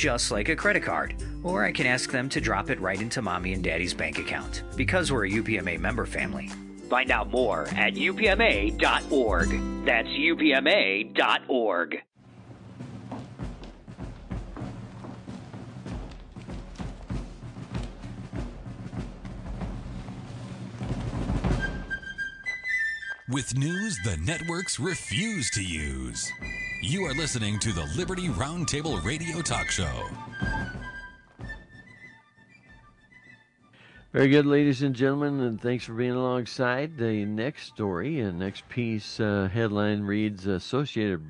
just like a credit card. Or I can ask them to drop it right into mommy and daddy's bank account, because we're a UPMA member family. Find out more at upma.org. That's upma.org. With news the networks refuse to use. You are listening to the Liberty Roundtable Radio Talk Show. Very good, ladies and gentlemen, and thanks for being alongside. The next story and next piece uh, headline reads Associated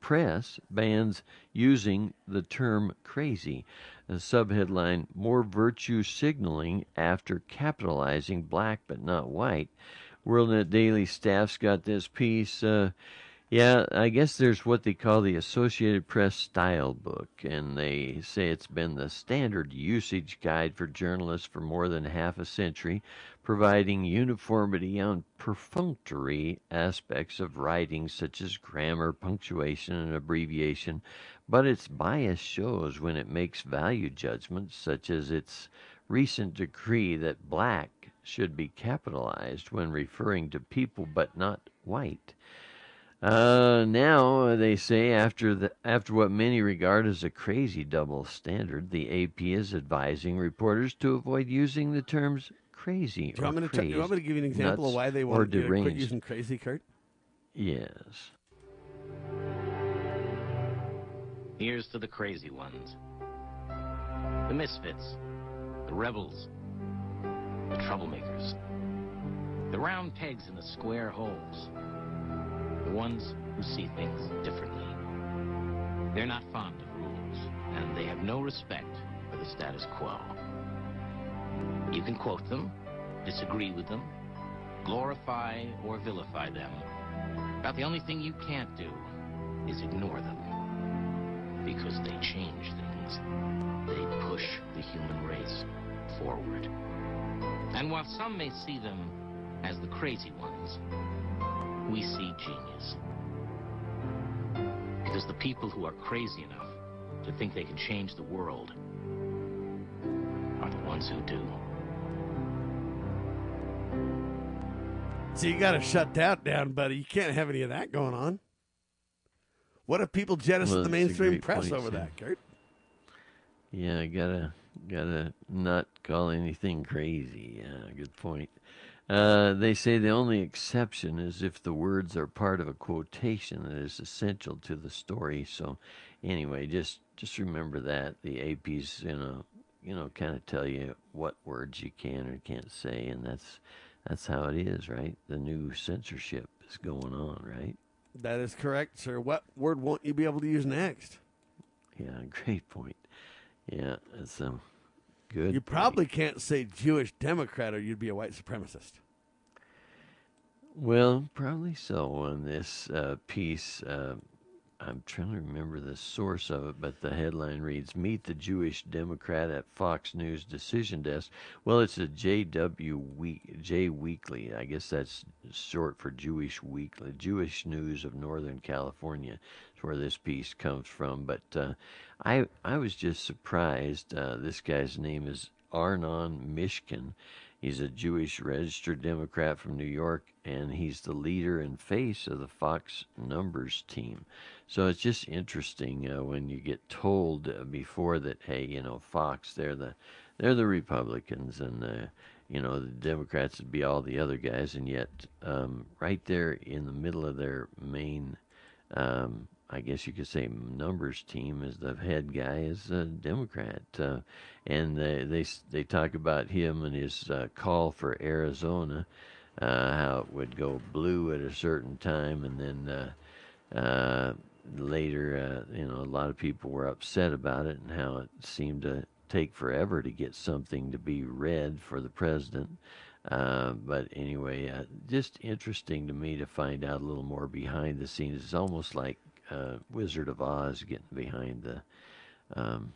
Press bans using the term crazy. A subheadline More virtue signaling after capitalizing black but not white. WorldNet Daily staff's got this piece. Uh, yeah, I guess there's what they call the Associated Press Style Book, and they say it's been the standard usage guide for journalists for more than half a century, providing uniformity on perfunctory aspects of writing such as grammar, punctuation, and abbreviation, but its bias shows when it makes value judgments, such as its recent decree that black should be capitalized when referring to people but not white. Uh, now they say after the after what many regard as a crazy double standard, the AP is advising reporters to avoid using the terms crazy do you, want or me to crazed, t- you want me to give you an example of why they want to quit using crazy, Kurt? Yes. Here's to the crazy ones. The misfits. The rebels. The troublemakers. The round pegs in the square holes. The ones who see things differently. They're not fond of rules, and they have no respect for the status quo. You can quote them, disagree with them, glorify or vilify them. About the only thing you can't do is ignore them. Because they change things. They push the human race forward. And while some may see them as the crazy ones, we see genius. Because the people who are crazy enough to think they can change the world are the ones who do. So you got to shut that down, buddy. You can't have any of that going on. What if people jettison Well, the mainstream press point, over Sam. that, Kurt? Yeah, gotta gotta not call anything crazy. Yeah, good point. Uh, they say the only exception is if the words are part of a quotation that is essential to the story. So, anyway, just just remember that the AP's you know you know kind of tell you what words you can or can't say, and that's that's how it is, right? The new censorship is going on, right? That is correct, sir. What word won't you be able to use next? Yeah, [LAUGHS] great point. Yeah, it's um good. You probably can't say Jewish Democrat or you'd be a white supremacist. Well, probably so. On this uh, piece, uh, I'm trying to remember the source of it, but the headline reads Meet the Jewish Democrat at Fox News Decision Desk. Well, it's a JW Week, J Weekly. I guess that's short for Jewish Weekly, Jewish News of Northern California. Where this piece comes from. But uh, I I was just surprised. Uh, this guy's name is Arnon Mishkin. He's a Jewish registered Democrat from New York, and he's the leader and face of the Fox Numbers team. So it's just interesting uh, when you get told uh, before that, hey, you know, Fox, they're the they're the Republicans, and uh, you know the Democrats would be all the other guys, and yet um, right there in the middle of their main um, I guess you could say numbers team is the head guy is a Democrat, uh, and they, they they talk about him and his uh, call for Arizona, uh, how it would go blue at a certain time, and then uh, uh, later, uh, you know, a lot of people were upset about it and how it seemed to take forever to get something to be red for the president. Uh, but anyway, uh, just interesting to me to find out a little more behind the scenes. It's almost like uh, Wizard of Oz getting behind the um,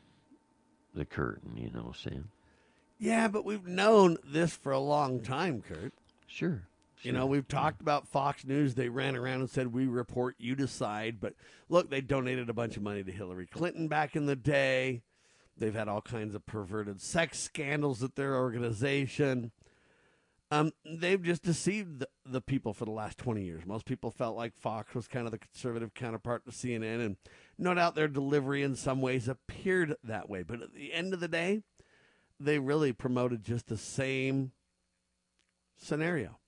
the curtain. You know, Sam. Yeah, but we've known this for a long time, Kurt. Sure. You know, we've talked about Fox News. They ran around and said, We report, you decide. But look, they donated a bunch of money to Hillary Clinton back in the day. They've had all kinds of perverted sex scandals at their organization. Um, they've just deceived the, the, people for the last 20 years. Most people felt like Fox was kind of the conservative counterpart to CNN, and no doubt their delivery in some ways appeared that way. But at the end of the day, they really promoted just the same scenario.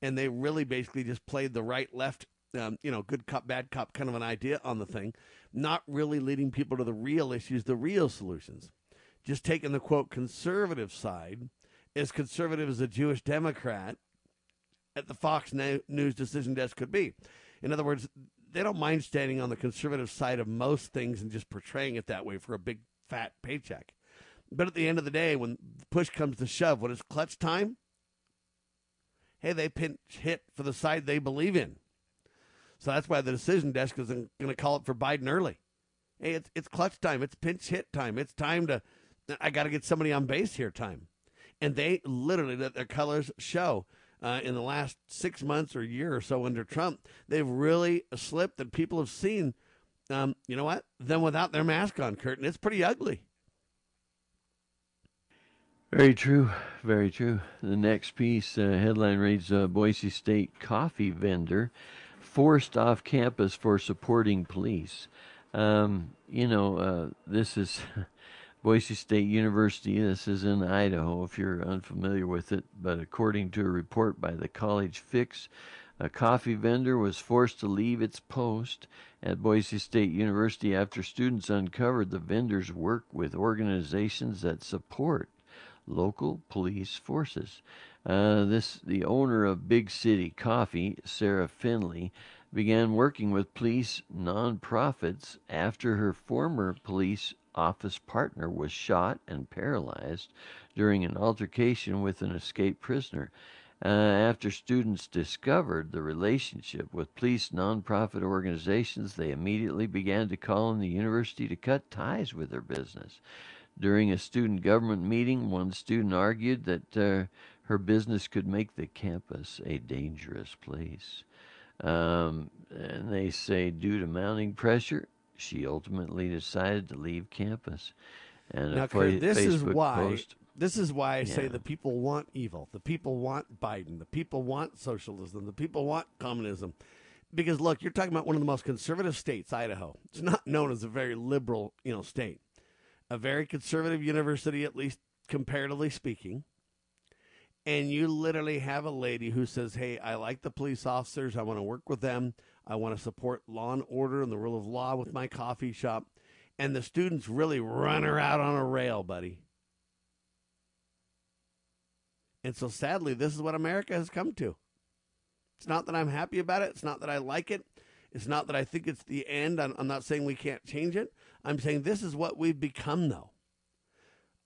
And they really basically just played the right left, um, you know, good cop, bad cop kind of an idea on the thing, not really leading people to the real issues, the real solutions. Just taking the quote conservative side as conservative as a Jewish Democrat at the Fox News decision desk could be. In other words, they don't mind standing on the conservative side of most things and just portraying it that way for a big fat paycheck. But at the end of the day, when push comes to shove, when it's clutch time, hey, they pinch hit for the side they believe in. So that's why the decision desk isn't going to call it for Biden early. Hey, it's it's clutch time. It's pinch hit time. It's time to. I got to get somebody on base here. Time and they literally let their colors show. Uh, in the last six months or year or so under Trump, they've really slipped, and people have seen, um, you know what, them without their mask on, Curtin. It's pretty ugly. Very true. Very true. The next piece uh, headline reads uh, Boise State coffee vendor forced off campus for supporting police. Um, you know, uh, this is [LAUGHS] Boise State University. This is in Idaho, if you're unfamiliar with it. But according to a report by the College Fix, a coffee vendor was forced to leave its post at Boise State University after students uncovered the vendor's work with organizations that support local police forces. Uh, this the owner of Big City Coffee, Sarah Fendley, began working with police nonprofits after her former police office partner was shot and paralyzed during an altercation with an escaped prisoner. Uh, after students discovered the relationship with police nonprofit organizations, they immediately began to call on the university to cut ties with their business. During a student government meeting, one student argued that uh, her business could make the campus a dangerous place. Um, and they say, due to mounting pressure, she ultimately decided to leave campus. And now, Kurt, this Facebook is why post, this is why I yeah. say the people want evil. The people want Biden. The people want socialism. The people want communism. Because look, you're talking about one of the most conservative states, Idaho. It's not known as a very liberal, you know, state. A very conservative university, at least comparatively speaking. And you literally have a lady who says, "Hey, I like the police officers. I want to work with them. I want to support law and order and the rule of law with my coffee shop. And the students really run her out on a rail, buddy. And so sadly, this is what America has come to. It's not that I'm happy about it. It's not that I like it. It's not that I think it's the end. I'm, I'm not saying we can't change it. I'm saying this is what we've become, though.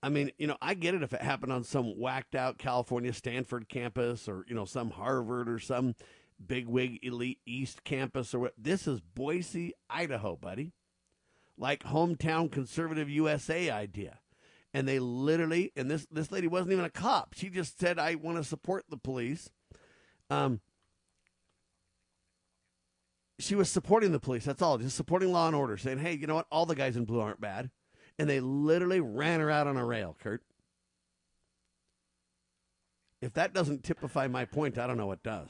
I mean, you know, I get it if it happened on some whacked out California Stanford campus or, you know, some Harvard or some bigwig elite East campus or what. This is Boise, Idaho, buddy. Like hometown conservative USA idea. And they literally, and this this lady wasn't even a cop. She just said, "I want to support the police." Um, she was supporting the police. That's all, just supporting law and order, saying, "Hey, you know what? All the guys in blue aren't bad." And they literally ran her out on a rail, Kurt. If that doesn't typify my point, I don't know what does.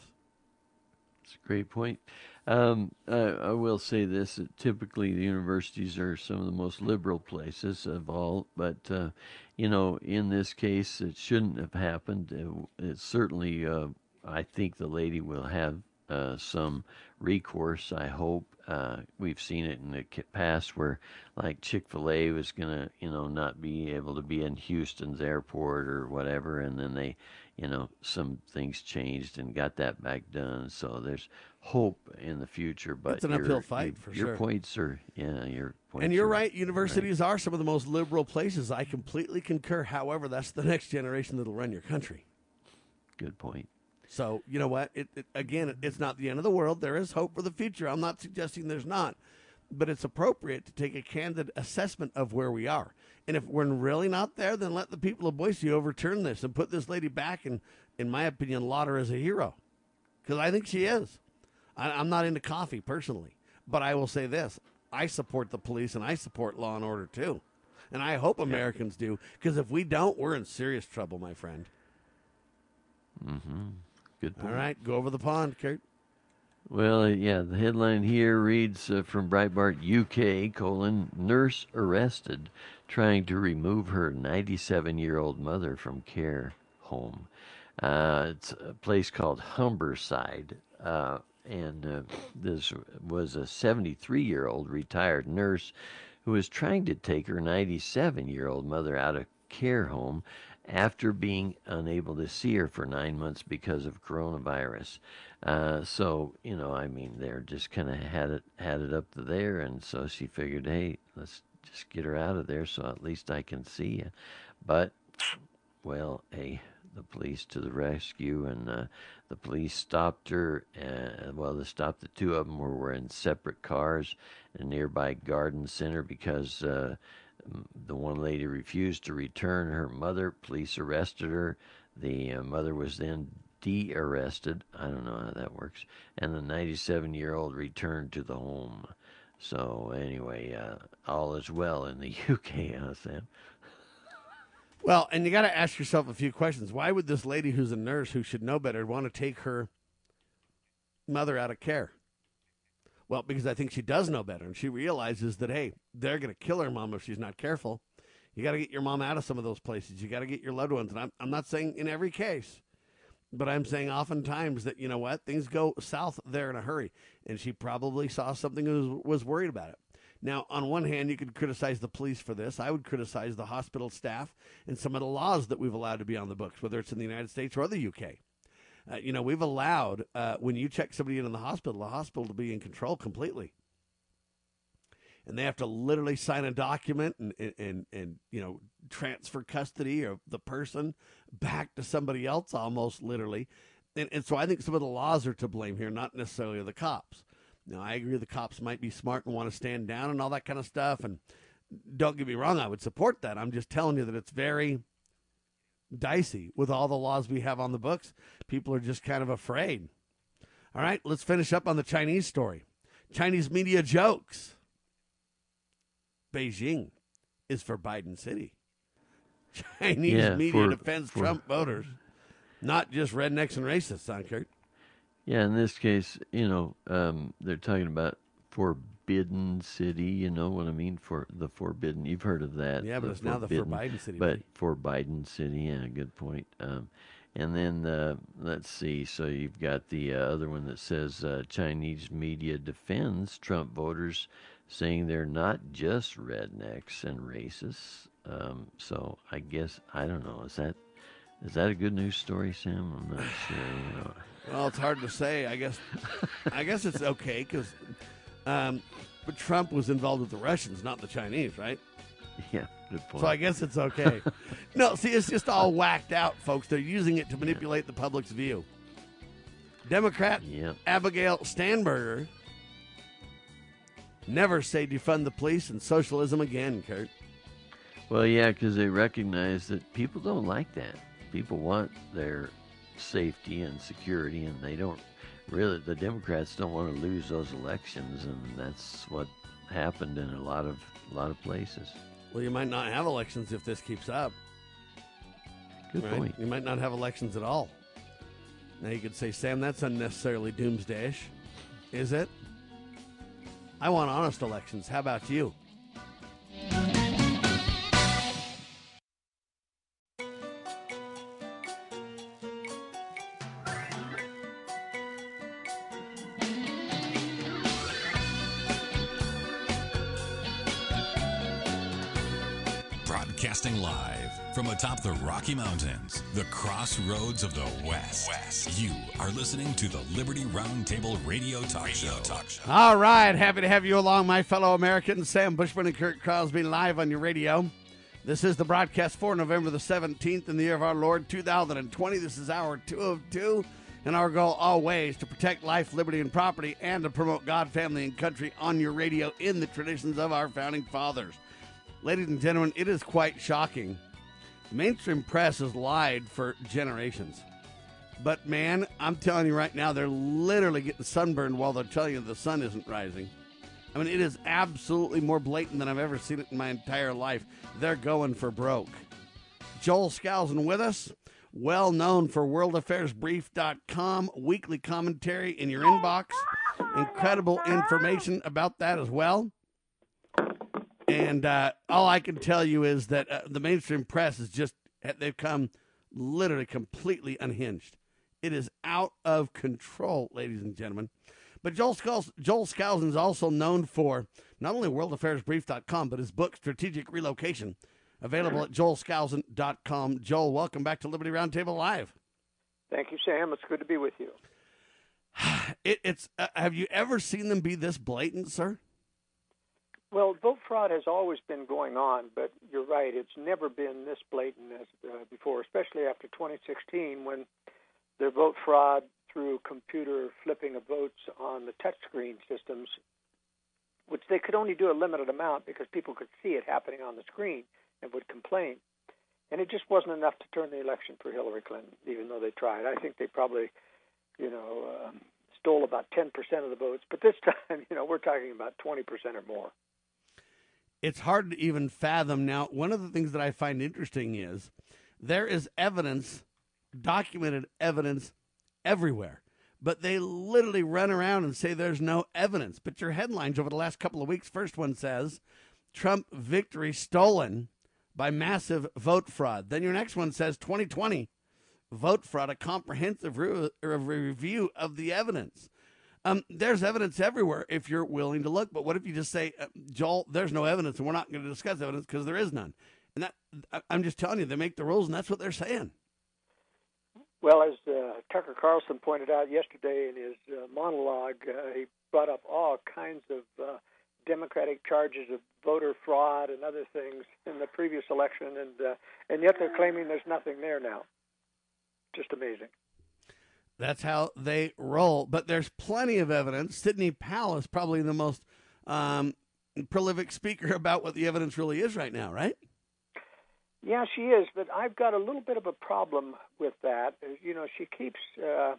It's a great point. Um, I, I will say this: typically, the universities are some of the most liberal places of all. But uh, you know, in this case, it shouldn't have happened. It, it certainly, uh, I think the lady will have uh, some recourse. I hope. Uh, we've seen it in the past where, like Chick Fil A was gonna, you know, not be able to be in Houston's airport or whatever, and then they, you know, some things changed and got that back done. So there's hope in the future. But it's an uphill fight your, for your sure. points are, yeah, your points. And you're are right. Universities are some of the most liberal places. I completely concur. However, that's the [LAUGHS] next generation that'll run your country. Good point. So you know what? It, it, again, it's not the end of the world. There is hope for the future. I'm not suggesting there's not, but it's appropriate to take a candid assessment of where we are. And if we're really not there, then let the people of Boise overturn this and put this lady back and, in my opinion, laud her as a hero, because I think she is. I, I'm not into coffee personally, but I will say this: I support the police and I support law and order too, and I hope Americans do, because if we don't, we're in serious trouble, my friend. Mm-hmm. Good point. All right, go over the pond, Kurt. Well, yeah, the headline here reads uh, from Breitbart UK, colon, nurse arrested trying to remove her 97 year old mother from care home. Uh, it's a place called Humberside. Uh, and uh, this was a 73 year old retired nurse who was trying to take her 97 year old mother out of care home after being unable to see her for nine months because of coronavirus. Uh, so you know, I mean, they're just kind of had it had it up to there, and so she figured, hey, let's just get her out of there, so at least I can see you. But well, hey, the police to the rescue, and uh, the police stopped her. Uh, well, they stopped the two of them who were in separate cars in a nearby garden center because. Uh, the one lady refused to return her mother. Police arrested her. The uh, mother was then de arrested. I don't know how that works. And the 97 year old returned to the home. So, anyway, uh, all is well in the [LAUGHS] UK, huh, Sam? Well, and you got to ask yourself a few questions. Why would this lady who's a nurse who should know better want to take her mother out of care? Well, because I think she does know better, and she realizes that hey, they're going to kill her mom if she's not careful. You got to get your mom out of some of those places. You got to get your loved ones, and I'm I'm not saying in every case, but I'm saying oftentimes that you know what things go south there in a hurry, and she probably saw something and was, was worried about it. Now, on one hand, you could criticize the police for this. I would criticize the hospital staff and some of the laws that we've allowed to be on the books, whether it's in the United States or the UK. Uh, you know, we've allowed uh, when you check somebody in in the hospital, the hospital to be in control completely, and they have to literally sign a document and and and, and you know transfer custody of the person back to somebody else, almost literally. And, and so I think some of the laws are to blame here, not necessarily the cops. Now I agree the cops might be smart and want to stand down and all that kind of stuff. And don't get me wrong, I would support that. I'm just telling you that it's very dicey with all the laws we have on the books. People are just kind of afraid. All right, let's finish up on the Chinese story. Chinese media jokes. Beijing is for Biden City. Chinese Yeah, media for- defends for- Trump voters, not just rednecks and racists, on Kurt. Yeah, in this case, you know, um, they're talking about Forbidden City. You know what I mean? For the Forbidden, you've heard of that. Yeah, but it's now the Forbidden, Forbidden City, But buddy. for Biden City, yeah, good point. Um, and then uh, let's see. So you've got the uh, other one that says uh, Chinese media defends Trump voters, saying they're not just rednecks and racists. Um, so I guess I don't know. Is that is that a good news story, Sam? I'm not sure. You know. [LAUGHS] Well, it's hard to say. I guess, I guess it's okay because, um, but Trump was involved with the Russians, not the Chinese, right? Yeah, good point. So I guess it's okay. [LAUGHS] no, see, it's just all whacked out, folks. They're using it to manipulate the public's view. Democrat Abigail Spanberger never say defund the police and socialism again, Kurt. Well, yeah, because they recognize that people don't like that. People want their safety and security, and they don't really. The Democrats don't want to lose those elections, and that's what happened in a lot of a lot of places. Well, you might not have elections if this keeps up. Good right? point. You might not have elections at all. Now you could say, Sam, that's unnecessarily doomsdayish. Is it? I want honest elections. How about you? Broadcasting live from atop the Rocky Mountains, the crossroads of the West. West. You are listening to the Liberty Roundtable Radio Talk Show. Talk Show. All right, happy to have you along, my fellow Americans. Sam Bushman and Kurt Crosby live on your radio. This is the broadcast for November the 17th in the year of our Lord 2020. This is hour two of two, and our goal always to protect life, liberty, and property, and to promote God, family, and country on your radio in the traditions of our founding fathers. Ladies and gentlemen, it is quite shocking. Mainstream press has lied for generations. But man, I'm telling you right now, they're literally getting sunburned while they're telling you the sun isn't rising. I mean, it is absolutely more blatant than I've ever seen it in my entire life. They're going for broke. Joel Skousen with us, well known for worldaffairsbrief.com, weekly commentary in your inbox, incredible information about that as well. And uh, all I can tell you is that uh, the mainstream press is just, they've come literally completely unhinged. It is out of control, ladies and gentlemen. But Joel, Skulls, Joel Skousen is also known for not only worldaffairsbrief.com, but his book, Strategic Relocation, available at joelskousen.com. Joel, welcome back to Liberty Roundtable Live. Thank you, Sam. It's good to be with you. [SIGHS] It, it's uh, Have you ever seen them be this blatant, sir? Well, vote fraud has always been going on, but you're right. It's never been this blatant as uh, before, especially after 2016 when the vote fraud through computer flipping of votes on the touchscreen systems, which they could only do a limited amount because people could see it happening on the screen and would complain. And it just wasn't enough to turn the election for Hillary Clinton, even though they tried. I think they probably, you know, um, stole about 10% of the votes. But this [LAUGHS] time, you know, we're talking about 20% or more it's hard to even fathom. Now, one of the things that I find interesting is there is evidence, documented evidence everywhere, but they literally run around and say there's no evidence. But your headlines over the last couple of weeks, first one says Trump victory stolen by massive vote fraud. Then your next one says 2020 vote fraud, a comprehensive re- review of the evidence. Um, there's evidence everywhere if you're willing to look. But what if you just say, uh, Joel, there's no evidence, and we're not going to discuss evidence because there is none? And that I'm just telling you, they make the rules, and that's what they're saying. Well, as uh, Tucker Carlson pointed out yesterday in his uh, monologue, uh, he brought up all kinds of uh, Democratic charges of voter fraud and other things in the previous election, and uh, and yet they're claiming there's nothing there now. Just amazing. That's how they roll. But there's plenty of evidence. Sidney Powell is probably the most um, prolific speaker [LAUGHS] about what the evidence really is right now, right? Yeah, she is. But I've got a little bit of a problem with that. You know, she keeps, uh,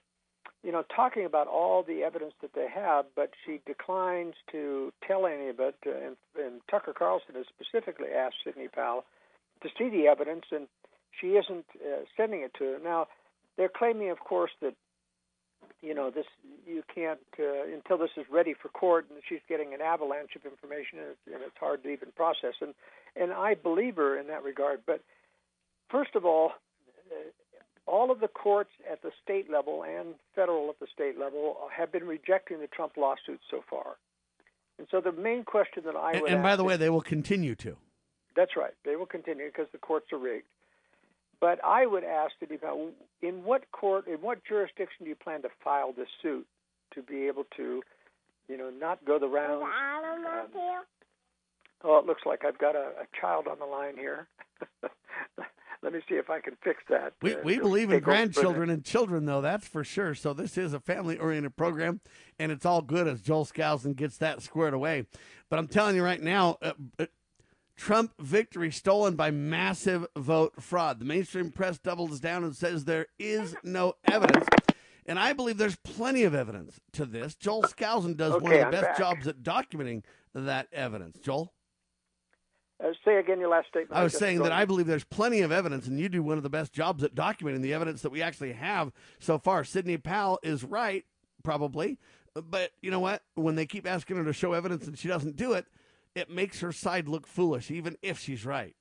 you know, talking about all the evidence that they have, but she declines to tell any of it. Uh, and, and Tucker Carlson has specifically asked Sidney Powell to see the evidence, and she isn't uh, sending it to her. Now, they're claiming, of course, that you know this you can't uh, until this is ready for court and she's getting an avalanche of information and it's, and it's hard to even process. And and I believe her in that regard. But first of all uh, all of the courts at the state level and federal at the state level have been rejecting the Trump lawsuit so far. And so the main question that I and, would and by the way they will continue to. That's right. They will continue because the courts are rigged but I would ask that you in what court, in what jurisdiction do you plan to file this suit to be able to, you know, not go the rounds? Um, oh, it looks like I've got a, a child on the line here. [LAUGHS] Let me see if I can fix that. We, uh, we believe in grandchildren and children, though, that's for sure. So this is a family oriented program, and it's all good as Joel Skousen gets that squared away. But I'm telling you right now, uh, Trump victory stolen by massive vote fraud. The mainstream press doubles down and says there is no evidence. And I believe there's plenty of evidence to this. Joel Skousen does okay, one of the I'm best back. jobs at documenting that evidence. Joel? Uh, say again your last statement. I was just saying that I believe there's plenty of evidence, and you do one of the best jobs at documenting the evidence that we actually have so far. Sidney Powell is right, probably, but you know what? When they keep asking her to show evidence and she doesn't do it, it makes her side look foolish, even if she's right.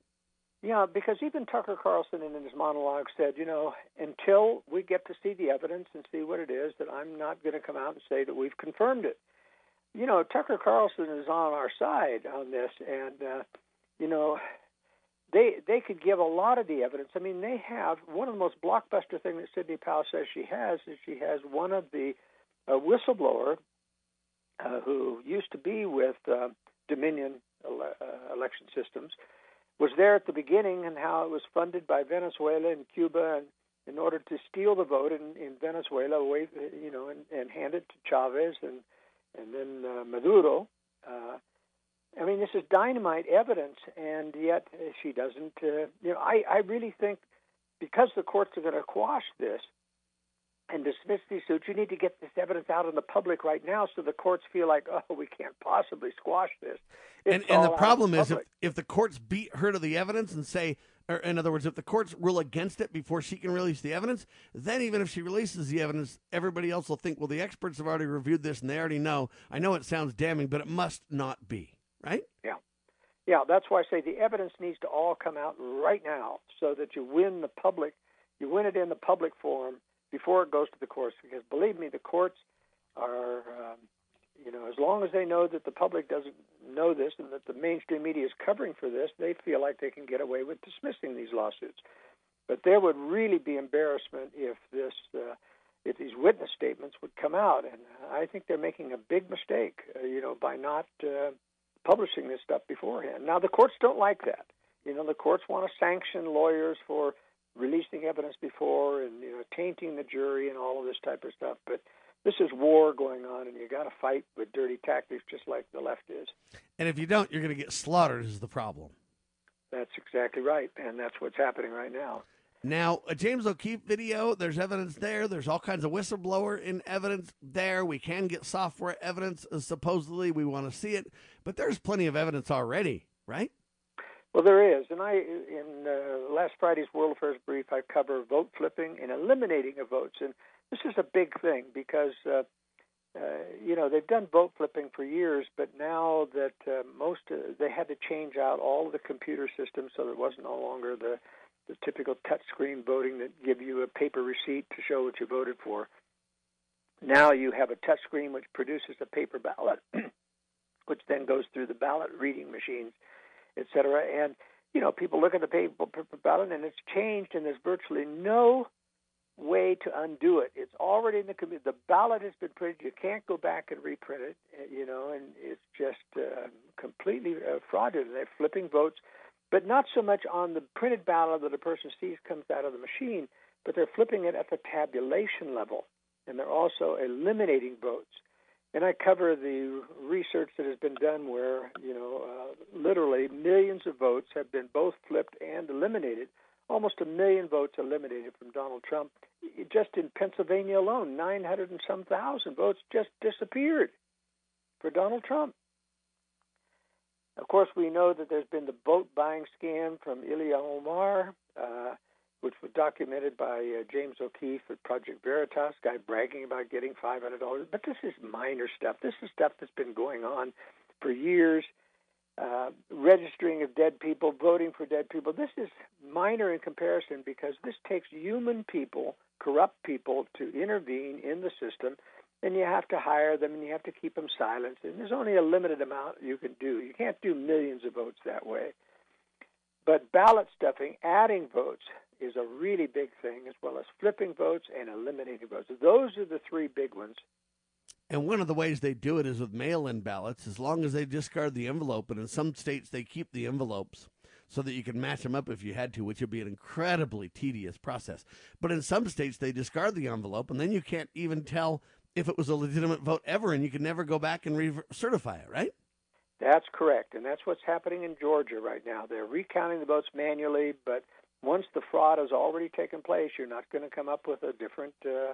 Yeah, because even Tucker Carlson in his monologue said, you know, until we get to see the evidence and see what it is, that I'm not going to come out and say that we've confirmed it. You know, Tucker Carlson is on our side on this, and uh, you know, they they could give a lot of the evidence. I mean, they have one of the most blockbuster thing that Sidney Powell says she has is she has one of the uh, whistleblower uh, who used to be with uh, Dominion ele- uh, election systems was there at the beginning and how it was funded by Venezuela and Cuba and in order to steal the vote in, in Venezuela away, you know, and, and hand it to Chavez and and then uh, Maduro. Uh, I mean, this is dynamite evidence, and yet uh, she doesn't. Uh, you know, I I really think because the courts are going to quash this and dismiss these suits, you need to get this evidence out in the public right now, so the courts feel like, [LAUGHS] oh, we can't possibly squash this. It's and and the problem in is if, if the courts beat her to the evidence and say or in other words if the courts rule against it before she can release the evidence then even if she releases the evidence everybody else will think well the experts have already reviewed this and they already know i know it sounds damning but it must not be right Yeah. Yeah, that's why I say the evidence needs to all come out right now so that you win the public, you win it in the public forum before it goes to the courts. Because believe me, the courts are, um, you know, as long as they know that the public doesn't know this and that the mainstream media is covering for this, they feel like they can get away with dismissing these lawsuits. But there would really be embarrassment if this, uh, if these witness statements would come out, and I think they're making a big mistake, uh, you know, by not. Uh, publishing this stuff beforehand. Now the courts don't like that. You know, the courts want to sanction lawyers for releasing evidence before and you know tainting the jury and all of this type of stuff. But this is war going on, and you got to fight with dirty tactics, just like the left is. and if you don't you're going to get slaughtered is the problem That's exactly right, and that's what's happening right now. Now, a James O'Keefe video, there's evidence there. There's all kinds of whistleblower in evidence there. We can get software evidence. uh, Supposedly, we want to see it, but there's plenty of evidence already, right? Well, there is, and I in uh, last Friday's World Affairs brief, I cover vote flipping and eliminating of votes, and this is a big thing because uh, uh, you know they've done vote flipping for years, but now that uh, most uh, they had to change out all of the computer systems so it wasn't no longer the the typical touchscreen voting that give you a paper receipt to show what you voted for. Now you have a touchscreen which produces a paper ballot, [CLEARS THROAT] which then goes through the ballot reading machines et cetera. And you know, people look at the paper ballot, and it's changed, and there's virtually no way to undo it. It's already in the computer. The ballot has been printed. You can't go back and reprint it. uh, You know, and it's just uh, completely uh, fraudulent. They're flipping votes, but not so much on the printed ballot that a person sees comes out of the machine, but they're flipping it at the tabulation level, and they're also eliminating votes. And I cover the research that has been done where, you know, uh, literally millions of votes have been both flipped and eliminated. Almost a million votes eliminated from Donald Trump. Just in Pennsylvania alone, 900 and some thousand votes just disappeared for Donald Trump. Of course, we know that there's been the vote buying scam from Ilya Omar, uh, which was documented by uh, James O'Keefe at Project Veritas, guy bragging about getting $500. But this is minor stuff. This is stuff that's been going on for years. Uh, registering of dead people, voting for dead people. This is minor in comparison because this takes human people, corrupt people, to intervene in the system, and you have to hire them and you have to keep them silent. And there's only a limited amount you can do. You can't do millions of votes that way. But ballot stuffing, adding votes, is a really big thing, as well as flipping votes and eliminating votes. Those are the three big ones. And one of the ways they do it is with mail in ballots, as long as they discard the envelope. And in some states, they keep the envelopes so that you can match them up if you had to, which would be an incredibly tedious process. But in some states, they discard the envelope, and then you can't even tell if it was a legitimate vote ever, and you can never go back and recertify it, right? That's correct, and that's what's happening in Georgia right now. They're recounting the votes manually, but once the fraud has already taken place, you're not going to come up with a different uh,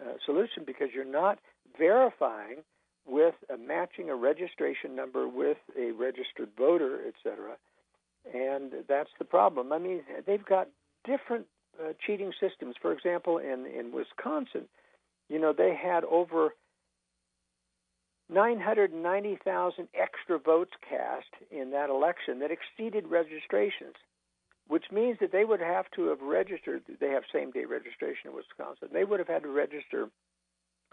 uh, solution because you're not verifying with a matching a registration number with a registered voter, et cetera. and that's the problem. I mean, they've got different uh, cheating systems. For example, in in Wisconsin, you know, they had over 990,000 extra votes cast in that election that exceeded registrations, which means that they would have to have registered. They have same day registration in Wisconsin. They would have had to register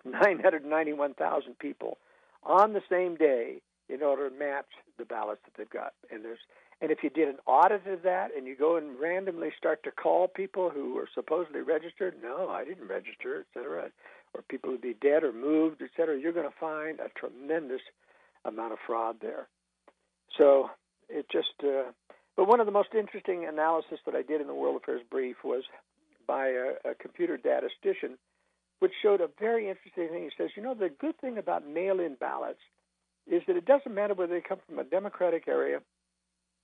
991,000 people on the same day in order to match the ballots that they've got. And there's and if you did an audit of that and you go and randomly start to call people who were supposedly registered, no, I didn't register, et cetera, or people who'd be dead or moved, et cetera, you're going to find a tremendous amount of fraud there. So it just, uh, but one of the most interesting analysis that I did in the World Affairs Brief was by a, a computer statistician, which showed a very interesting thing. He says, you know, the good thing about mail in ballots is that it doesn't matter whether they come from a Democratic area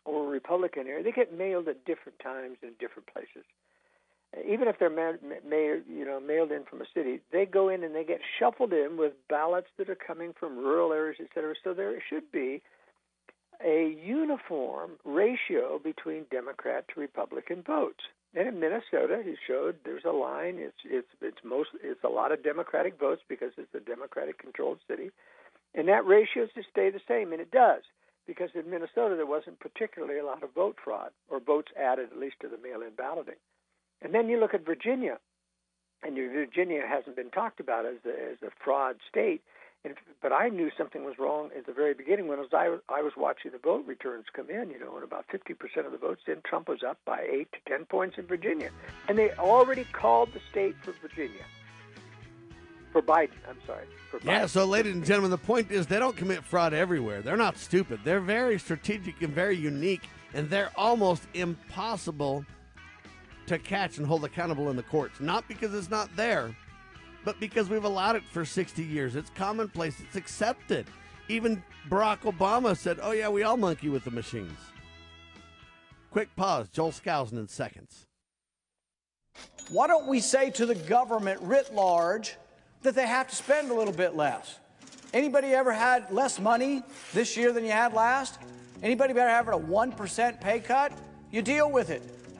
or a Republican area, they get mailed at different times in different places. Even if they're ma- ma- you know mailed in from a city, they go in and they get shuffled in with ballots that are coming from rural areas, et cetera. So there should be a uniform ratio between Democrat to Republican votes. And in Minnesota, he showed there's a line. It's it's it's most it's a lot of Democratic votes because it's a Democratic controlled city, and that ratio is to stay the same, and it does because in Minnesota there wasn't particularly a lot of vote fraud or votes added at least to the mail-in balloting. And then you look at Virginia, and Virginia hasn't been talked about as a, as a fraud state. And, but I knew something was wrong at the very beginning when I was, I, was, I was watching the vote returns come in, you know, and about 50% of the votes in, Trump was up by 8 to 10 points in Virginia. And they already called the state for Virginia. For Biden, I'm sorry. Yeah, so ladies and gentlemen, the point is they don't commit fraud everywhere. They're not stupid. They're very strategic and very unique, and they're almost impossible to catch and hold accountable in the courts. Not because it's not there, but because we've allowed it for 60 years. It's commonplace, it's accepted. Even Barack Obama said, oh, yeah, we all monkey with the machines. Quick pause. Joel Skousen in seconds. Why don't we say to the government writ large that they have to spend a little bit less. Anybody ever had less money this year than you had last? Anybody ever having a 1% pay cut? You deal with it.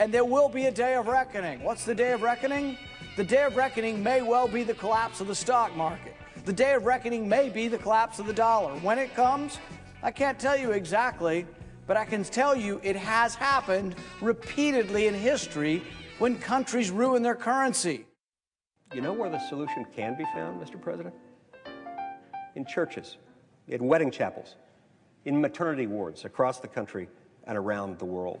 and there will be a day of reckoning. What's the day of reckoning? The day of reckoning may well be the collapse of the stock market. The day of reckoning may be the collapse of the dollar. When it comes, I can't tell you exactly, but I can tell you it has happened repeatedly in history when countries ruin their currency. You know where the solution can be found, Mr. President? in churches, in wedding chapels, in maternity wards across the country and around the world.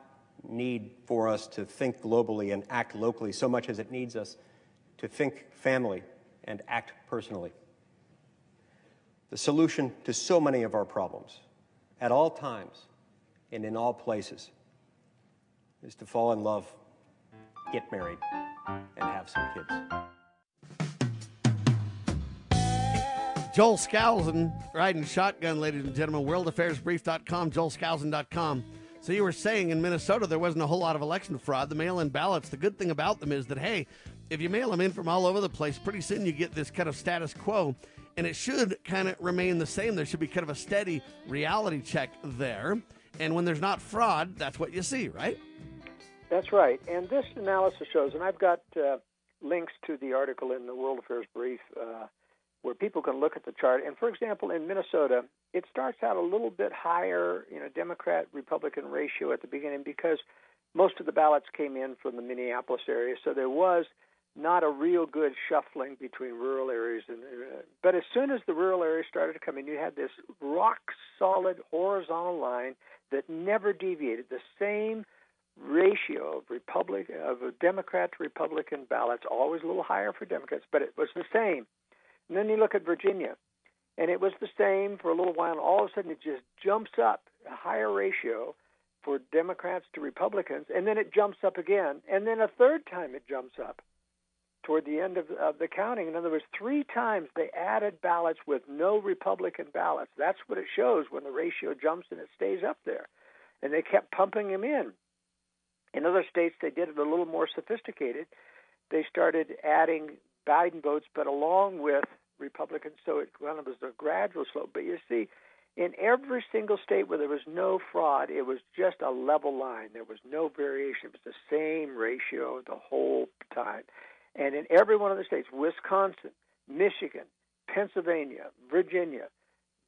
need for us to think globally and act locally so much as it needs us to think family and act personally. The solution to so many of our problems, at all times and in all places, is to fall in love, get married, and have some kids. Joel Skousen riding shotgun, ladies and gentlemen. WorldAffairsBrief.com, JoelSkousen.com. So you were saying in Minnesota there wasn't a whole lot of election fraud. The mail-in ballots. The good thing about them is that hey, if you mail them in from all over the place, pretty soon you get this kind of status quo, and it should kind of remain the same. There should be kind of a steady reality check there, and when there's not fraud, that's what you see, right? That's right. And this analysis shows, and I've got uh, links to the article in the World Affairs Brief. Uh, where people can look at the chart. And for example, in Minnesota, it starts out a little bit higher, you know, Democrat Republican ratio at the beginning because most of the ballots came in from the Minneapolis area, so there was not a real good shuffling between rural areas and uh, but as soon as the rural areas started to come in you had this rock solid horizontal line that never deviated. The same ratio of republic of democrat to republican ballots always a little higher for democrats but it was the same and then you look at virginia and it was the same for a little while and all of a sudden it just jumps up a higher ratio for democrats to republicans and then it jumps up again and then a third time it jumps up toward the end of, of the counting. In other words, three times they added ballots with no Republican ballots. That's what it shows when the ratio jumps and it stays up there. And they kept pumping them in. In other states, they did it a little more sophisticated. They started adding Biden votes, but along with Republicans, so it was a gradual slope. But you see, in every single state where there was no fraud, it was just a level line. There was no variation. It was the same ratio the whole time. And in every one of the states, Wisconsin, Michigan, Pennsylvania, Virginia,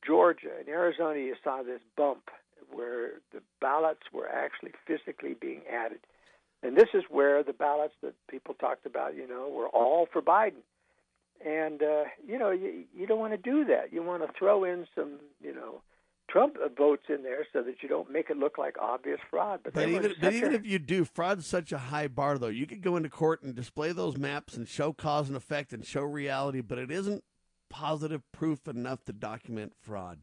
Georgia, and Arizona, you saw this bump where the ballots were actually physically being added. And this is where the ballots that people talked about, you know, were all for Biden. And, uh, you know, you, you don't want to do that. You want to throw in some, you know, Trump votes in there so that you don't make it look like obvious fraud. But, but even, but even if you do, fraud's such a high bar, though. You could go into court and display those maps and show cause and effect and show reality, but it isn't positive proof enough to document fraud.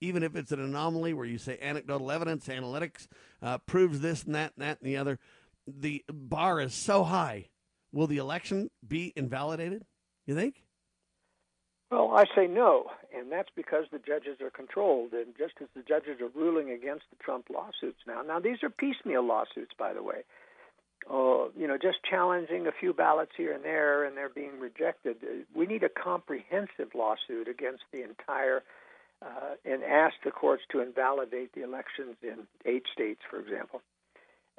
Even if it's an anomaly where you say anecdotal evidence, analytics uh, proves this and that and that and the other, the bar is so high. Will the election be invalidated? You think? Well, I say no, and that's because the judges are controlled, and just as the judges are ruling against the Trump lawsuits now. Now, these are piecemeal lawsuits, by the way. Uh, you know, just challenging a few ballots here and there, and they're being rejected. We need a comprehensive lawsuit against the entire, uh, and ask the courts to invalidate the elections in eight states, for example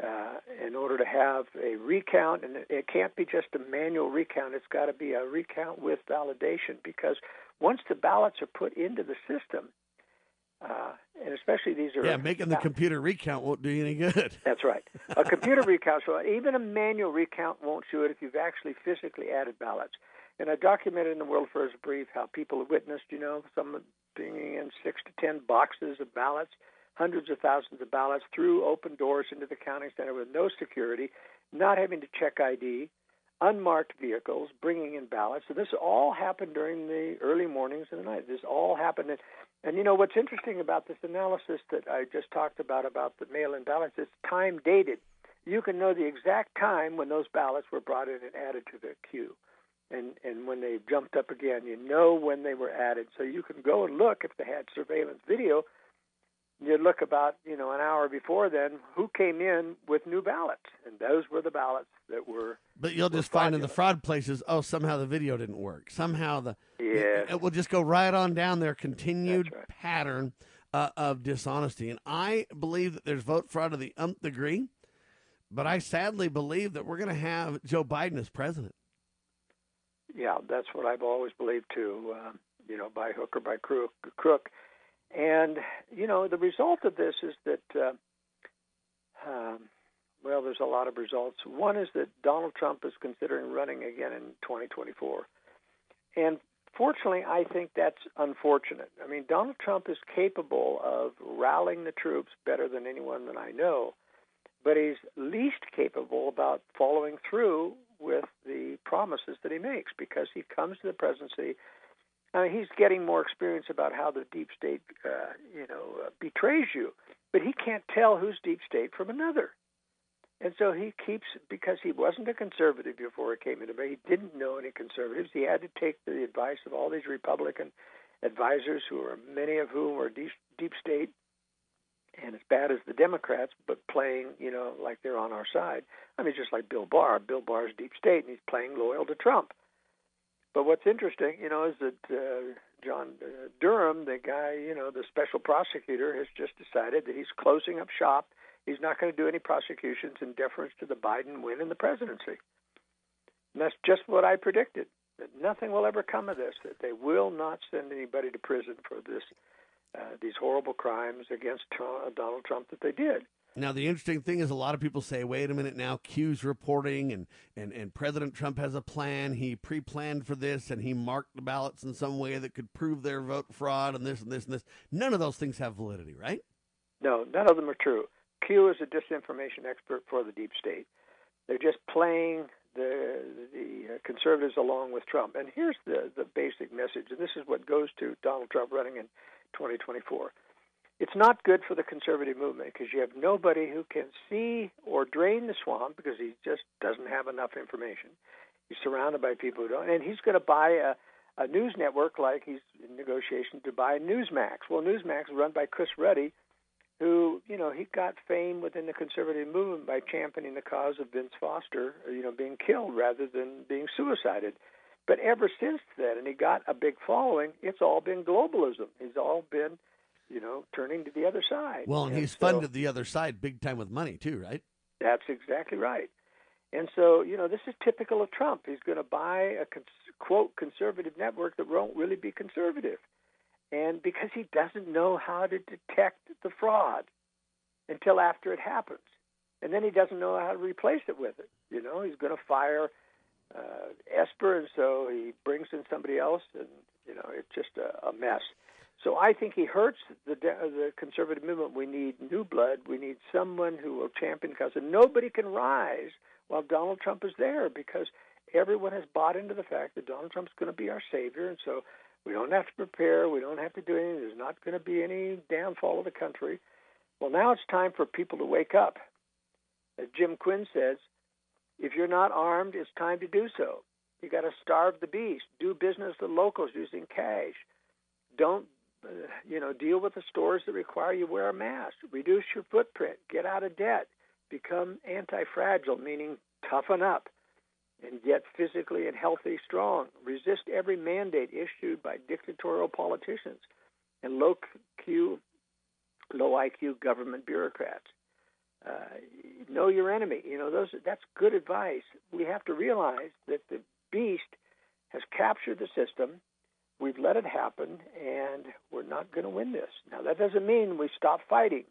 uh, in order to have a recount, and it can't be just a manual recount. It's got to be a recount with validation because once the ballots are put into the system, uh, and especially these are yeah, making the computer recount won't do you any good. [LAUGHS] That's right. A computer recount, so even a manual recount won't do it if you've actually physically added ballots. And I documented in the World Affairs Brief how people have witnessed, you know, some bringing in six to ten boxes of ballots hundreds of thousands of ballots through open doors into the counting center with no security, not having to check ID, unmarked vehicles bringing in ballots. So this all happened during the early mornings and the night. This all happened. And, and you know what's interesting about this analysis that I just talked about about the mail-in ballots? It's time dated. You can know the exact time when those ballots were brought in and added to the queue. And, and when they jumped up again, you know when they were added. So you can go and look if they had surveillance video you'd look about you know an hour before then who came in with new ballots? And those were the ballots that were but you'll just find in the fraud places oh somehow the video didn't work. Somehow the yeah it, will just go right on down their continued right. pattern uh, of dishonesty. And i believe that there's vote fraud to the umpth degree but i sadly believe that we're going to have joe biden as president. Yeah that's what i've always believed too uh, you know by hook or by crook crook and, you know, the result of this is that, uh, um, well, there's a lot of results. One is that Donald Trump is considering running again in 2024. And fortunately, I think that's unfortunate. I mean, Donald Trump is capable of rallying the troops better than anyone that I know, but he's least capable about following through with the promises that he makes because he comes to the presidency I mean, he's getting more experience about how the deep state, uh, you know, uh, betrays you, but he can't tell who's deep state from another. And so he keeps because he wasn't a conservative before he came into He didn't know any conservatives. He had to take the advice of all these Republican advisors, who are many of whom are deep, deep state and as bad as the Democrats, but playing, you know, like they're on our side. I mean, just like Bill Barr. Bill Barr is deep state, and he's playing loyal to Trump. But what's interesting, you know, is that uh, John uh, Durham, the guy, you know, the special prosecutor, has just decided that he's closing up shop. He's not going to do any prosecutions in deference to the Biden win in the presidency. And that's just what I predicted. That nothing will ever come of this. That they will not send anybody to prison for this, uh, these horrible crimes against Trump, Donald Trump that they did. Now, the interesting thing is a lot of people say, wait a minute now, Q's reporting and, and, and President Trump has a plan. He pre planned for this and he marked the ballots in some way that could prove their vote fraud and this and this and this. None of those things have validity, right? No, none of them are true. Q is a disinformation expert for the deep state. They're just playing the the uh, conservatives along with Trump. And here's the the basic message, and this is what goes to Donald Trump running in 2024. It's not good for the conservative movement because you have nobody who can see or drain the swamp because he just doesn't have enough information. He's surrounded by people who don't, and he's going to buy a a news network like he's in negotiation to buy Newsmax. Well, Newsmax is run by Chris Ruddy, who you know he got fame within the conservative movement by championing the cause of Vince Foster, you know, being killed rather than being suicided. But ever since then, and he got a big following, it's all been globalism. It's all been, you know, turning to the other side. Well, and, and he's so, funded the other side big time with money, too, right? That's exactly right. And so, you know, this is typical of Trump. He's going to buy a cons- quote conservative network that won't really be conservative and because he doesn't know how to detect the fraud until after it happens, and then he doesn't know how to replace it with it. You know, he's going to fire uh, Esper, and so he brings in somebody else, and you know, it's just a, a mess. So I think he hurts the the conservative movement. We need new blood. We need someone who will champion because And nobody can rise while Donald Trump is there because everyone has bought into the fact that Donald Trump's going to be our savior, and so we don't have to prepare. We don't have to do anything. There's not going to be any downfall of the country. Well, now it's time for people to wake up. As Jim Quinn says, if you're not armed, it's time to do so. You got to starve the beast. Do business with locals using cash. Don't, you know, deal with the stores that require you wear a mask. Reduce your footprint. Get out of debt. Become anti-fragile, meaning toughen up and get physically and healthy strong. Resist every mandate issued by dictatorial politicians and low Q, low IQ government bureaucrats. Uh, know your enemy. You know those. That's good advice. We have to realize that the beast has captured the system. We've let it happen, and we're not going to win this. Now that doesn't mean we stop fighting.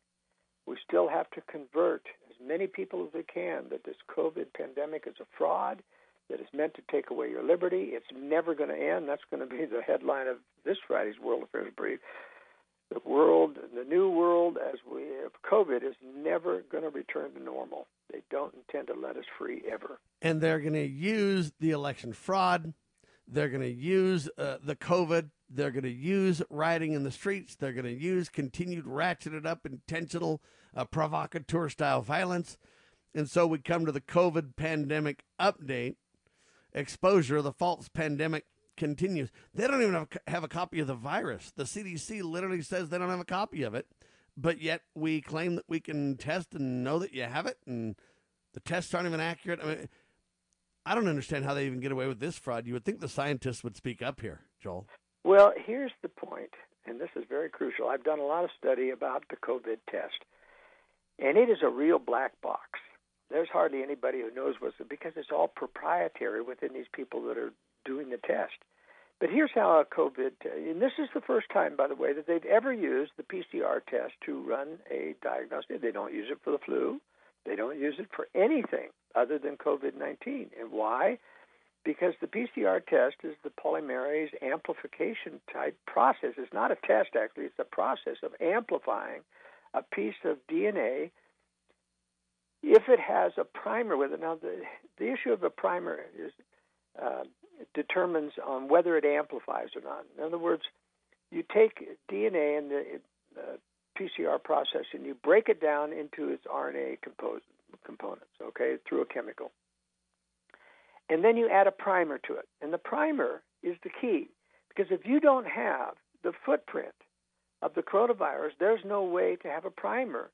We still have to convert as many people as we can that this COVID pandemic is a fraud that is meant to take away your liberty. It's never going to end. That's going to be the headline of this Friday's World Affairs Brief. The world, the new world as we have COVID, is never going to return to normal. They don't intend to let us free ever. And they're going to use the election fraud. They're going to use uh, the COVID. They're going to use rioting in the streets. They're going to use continued ratcheted up, intentional, uh, provocateur style violence. And so we come to the COVID pandemic update exposure, of the false pandemic continues. They don't even have, have a copy of the virus. The CDC literally says they don't have a copy of it, but yet we claim that we can test and know that you have it, and the tests aren't even accurate. I mean, I don't understand how they even get away with this fraud. You would think the scientists would speak up here, Joel. Well, here's the point, and this is very crucial. I've done a lot of study about the COVID test, and it is a real black box. There's hardly anybody who knows what's because it's all proprietary within these people that are doing the test. But here's how a COVID, and this is the first time, by the way, that they've ever used the PCR test to run a diagnostic. They don't use it for the flu. They don't use it for anything other than COVID 19. And why? Because the PCR test is the polymerase amplification type process. It's not a test, actually, it's a process of amplifying a piece of DNA if it has a primer with it. Now, the, the issue of a primer is uh, determines on whether it amplifies or not. In other words, you take DNA in the uh, PCR process and you break it down into its RNA compos- components, okay, through a chemical. And then you add a primer to it. And the primer is the key because if you don't have the footprint of the coronavirus, there's no way to have a primer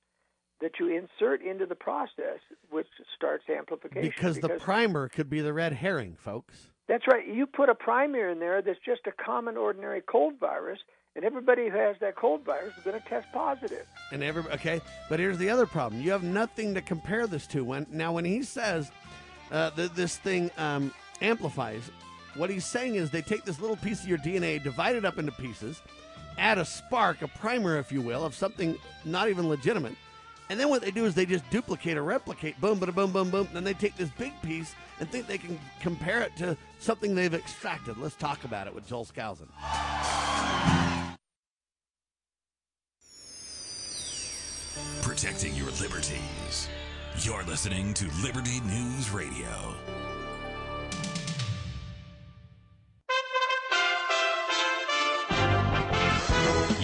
that you insert into the process, which starts amplification. Because, because, the primer could be the red herring, folks. That's right. You put a primer in there that's just a common, ordinary cold virus, and everybody who has that cold virus is going to test positive. And every okay, but here's the other problem: you have nothing to compare this to. When now, when he says uh, that this thing um, amplifies, what he's saying is they take this little piece of your DNA, divide it up into pieces, add a spark, a primer, if you will, of something not even legitimate And then what they do is they just duplicate or replicate, boom, boom, boom, boom, boom. Then they take this big piece and think they can compare it to something they've extracted. Let's talk about it with Joel Skousen. Protecting your liberties. You're listening to Liberty News Radio.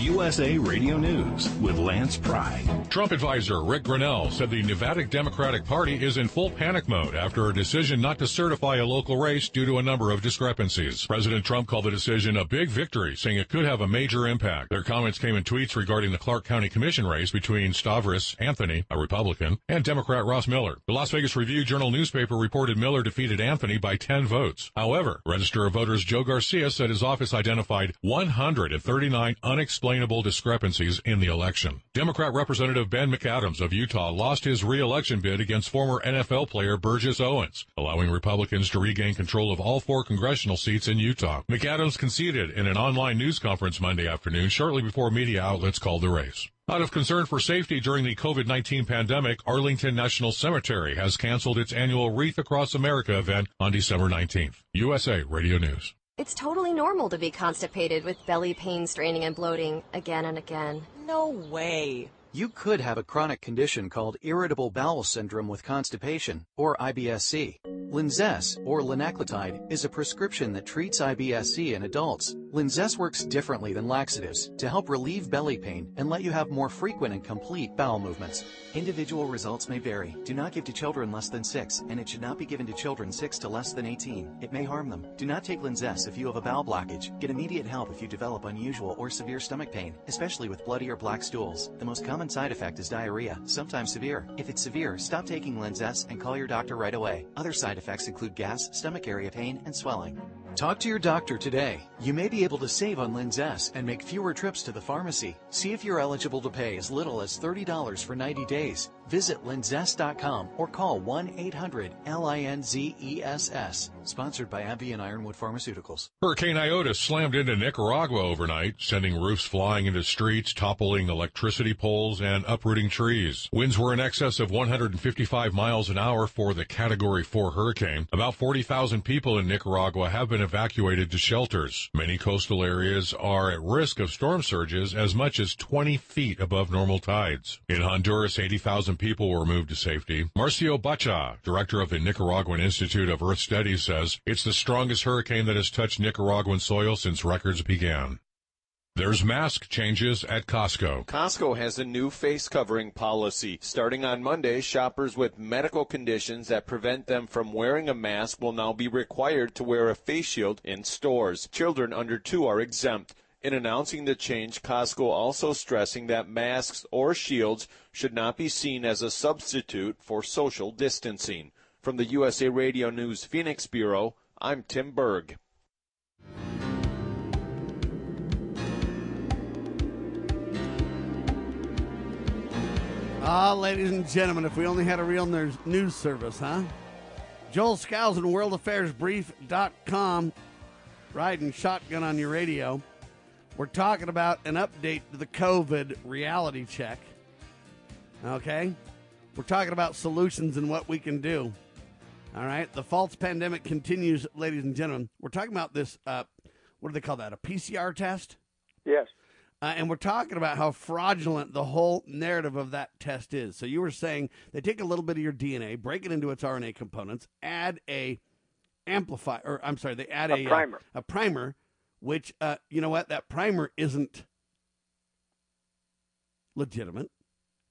USA Radio News with Lance Pride. Trump advisor Rick Grinnell said the Nevada Democratic Party is in full panic mode after a decision not to certify a local race due to a number of discrepancies. President Trump called the decision a big victory, saying it could have a major impact. Their comments came in tweets regarding the Clark County Commission race between Stavros Anthony, a Republican, and Democrat Ross Miller. The Las Vegas Review Journal newspaper reported Miller defeated Anthony by 10 votes. However, Register of Voters Joe Garcia said his office identified 139 unexplained unexplainable discrepancies in the election. Democrat Representative Ben McAdams of Utah lost his re-election bid against former NFL player Burgess Owens, allowing Republicans to regain control of all four congressional seats in Utah. McAdams conceded in an online news conference Monday afternoon shortly before media outlets called the race. Out of concern for safety during the COVID-19 pandemic, Arlington National Cemetery has canceled its annual Wreath Across America event on December 19th. USA Radio News. It's totally normal to be constipated with belly pain, straining, and bloating again and again. No way. You could have a chronic condition called irritable bowel syndrome with constipation, or IBS-C. Linzess, or linaclotide, is a prescription that treats IBS-C in adults. Linzess works differently than laxatives to help relieve belly pain and let you have more frequent and complete bowel movements. Individual results may vary. Do not give to children less than 6, and it should not be given to children 6 to less than 18. It may harm them. Do not take Linzess if you have a bowel blockage. Get immediate help if you develop unusual or severe stomach pain, especially with bloody or black stools. The most common side effect is diarrhea, sometimes severe. If it's severe, stop taking Linzess and call your doctor right away. Other side effects include gas, stomach area pain, and swelling. Talk to your doctor today. You may be able to save on Linzess and make fewer trips to the pharmacy. See if you're eligible to pay as little as $30 for 90 days. Visit linzess.com or call 1-800-LINZESS. Sponsored by AbbVie and Ironwood Pharmaceuticals. Hurricane Iota slammed into Nicaragua overnight, sending roofs flying into streets, toppling electricity poles, and uprooting trees. Winds were in excess of 155 miles an hour for the Category 4 hurricane. About 40,000 people in Nicaragua have been evacuated to shelters. Many coastal areas are at risk of storm surges as much as 20 feet above normal tides. In Honduras, 80,000 people were moved to safety. Marcio Baca, director of the Nicaraguan Institute of Earth Studies, says it's the strongest hurricane that has touched Nicaraguan soil since records began. There's mask changes at Costco. Costco has a new face covering policy. Starting on Monday, shoppers with medical conditions that prevent them from wearing a mask will now be required to wear a face shield in stores. Children under two are exempt. In announcing the change, Costco also stressing that masks or shields should not be seen as a substitute for social distancing. From the USA Radio News Phoenix Bureau, I'm Tim Berg. Ah, ladies and gentlemen, if we only had a real news, service, huh? Joel Skousen, WorldAffairsBrief.com, riding shotgun on your radio. We're talking about an update to the COVID reality check. Okay? We're talking about solutions and what we can do. All right? The false pandemic continues, ladies and gentlemen. We're talking about this, uh, what do they call that? A PCR test? Yes. Uh, and we're talking about how fraudulent the whole narrative of that test is. So you were saying they take a little bit of your DNA, break it into its RNA components, add a amplify, or I'm sorry, they add A a, primer. uh, a primer, which uh, you know what, that primer isn't legitimate.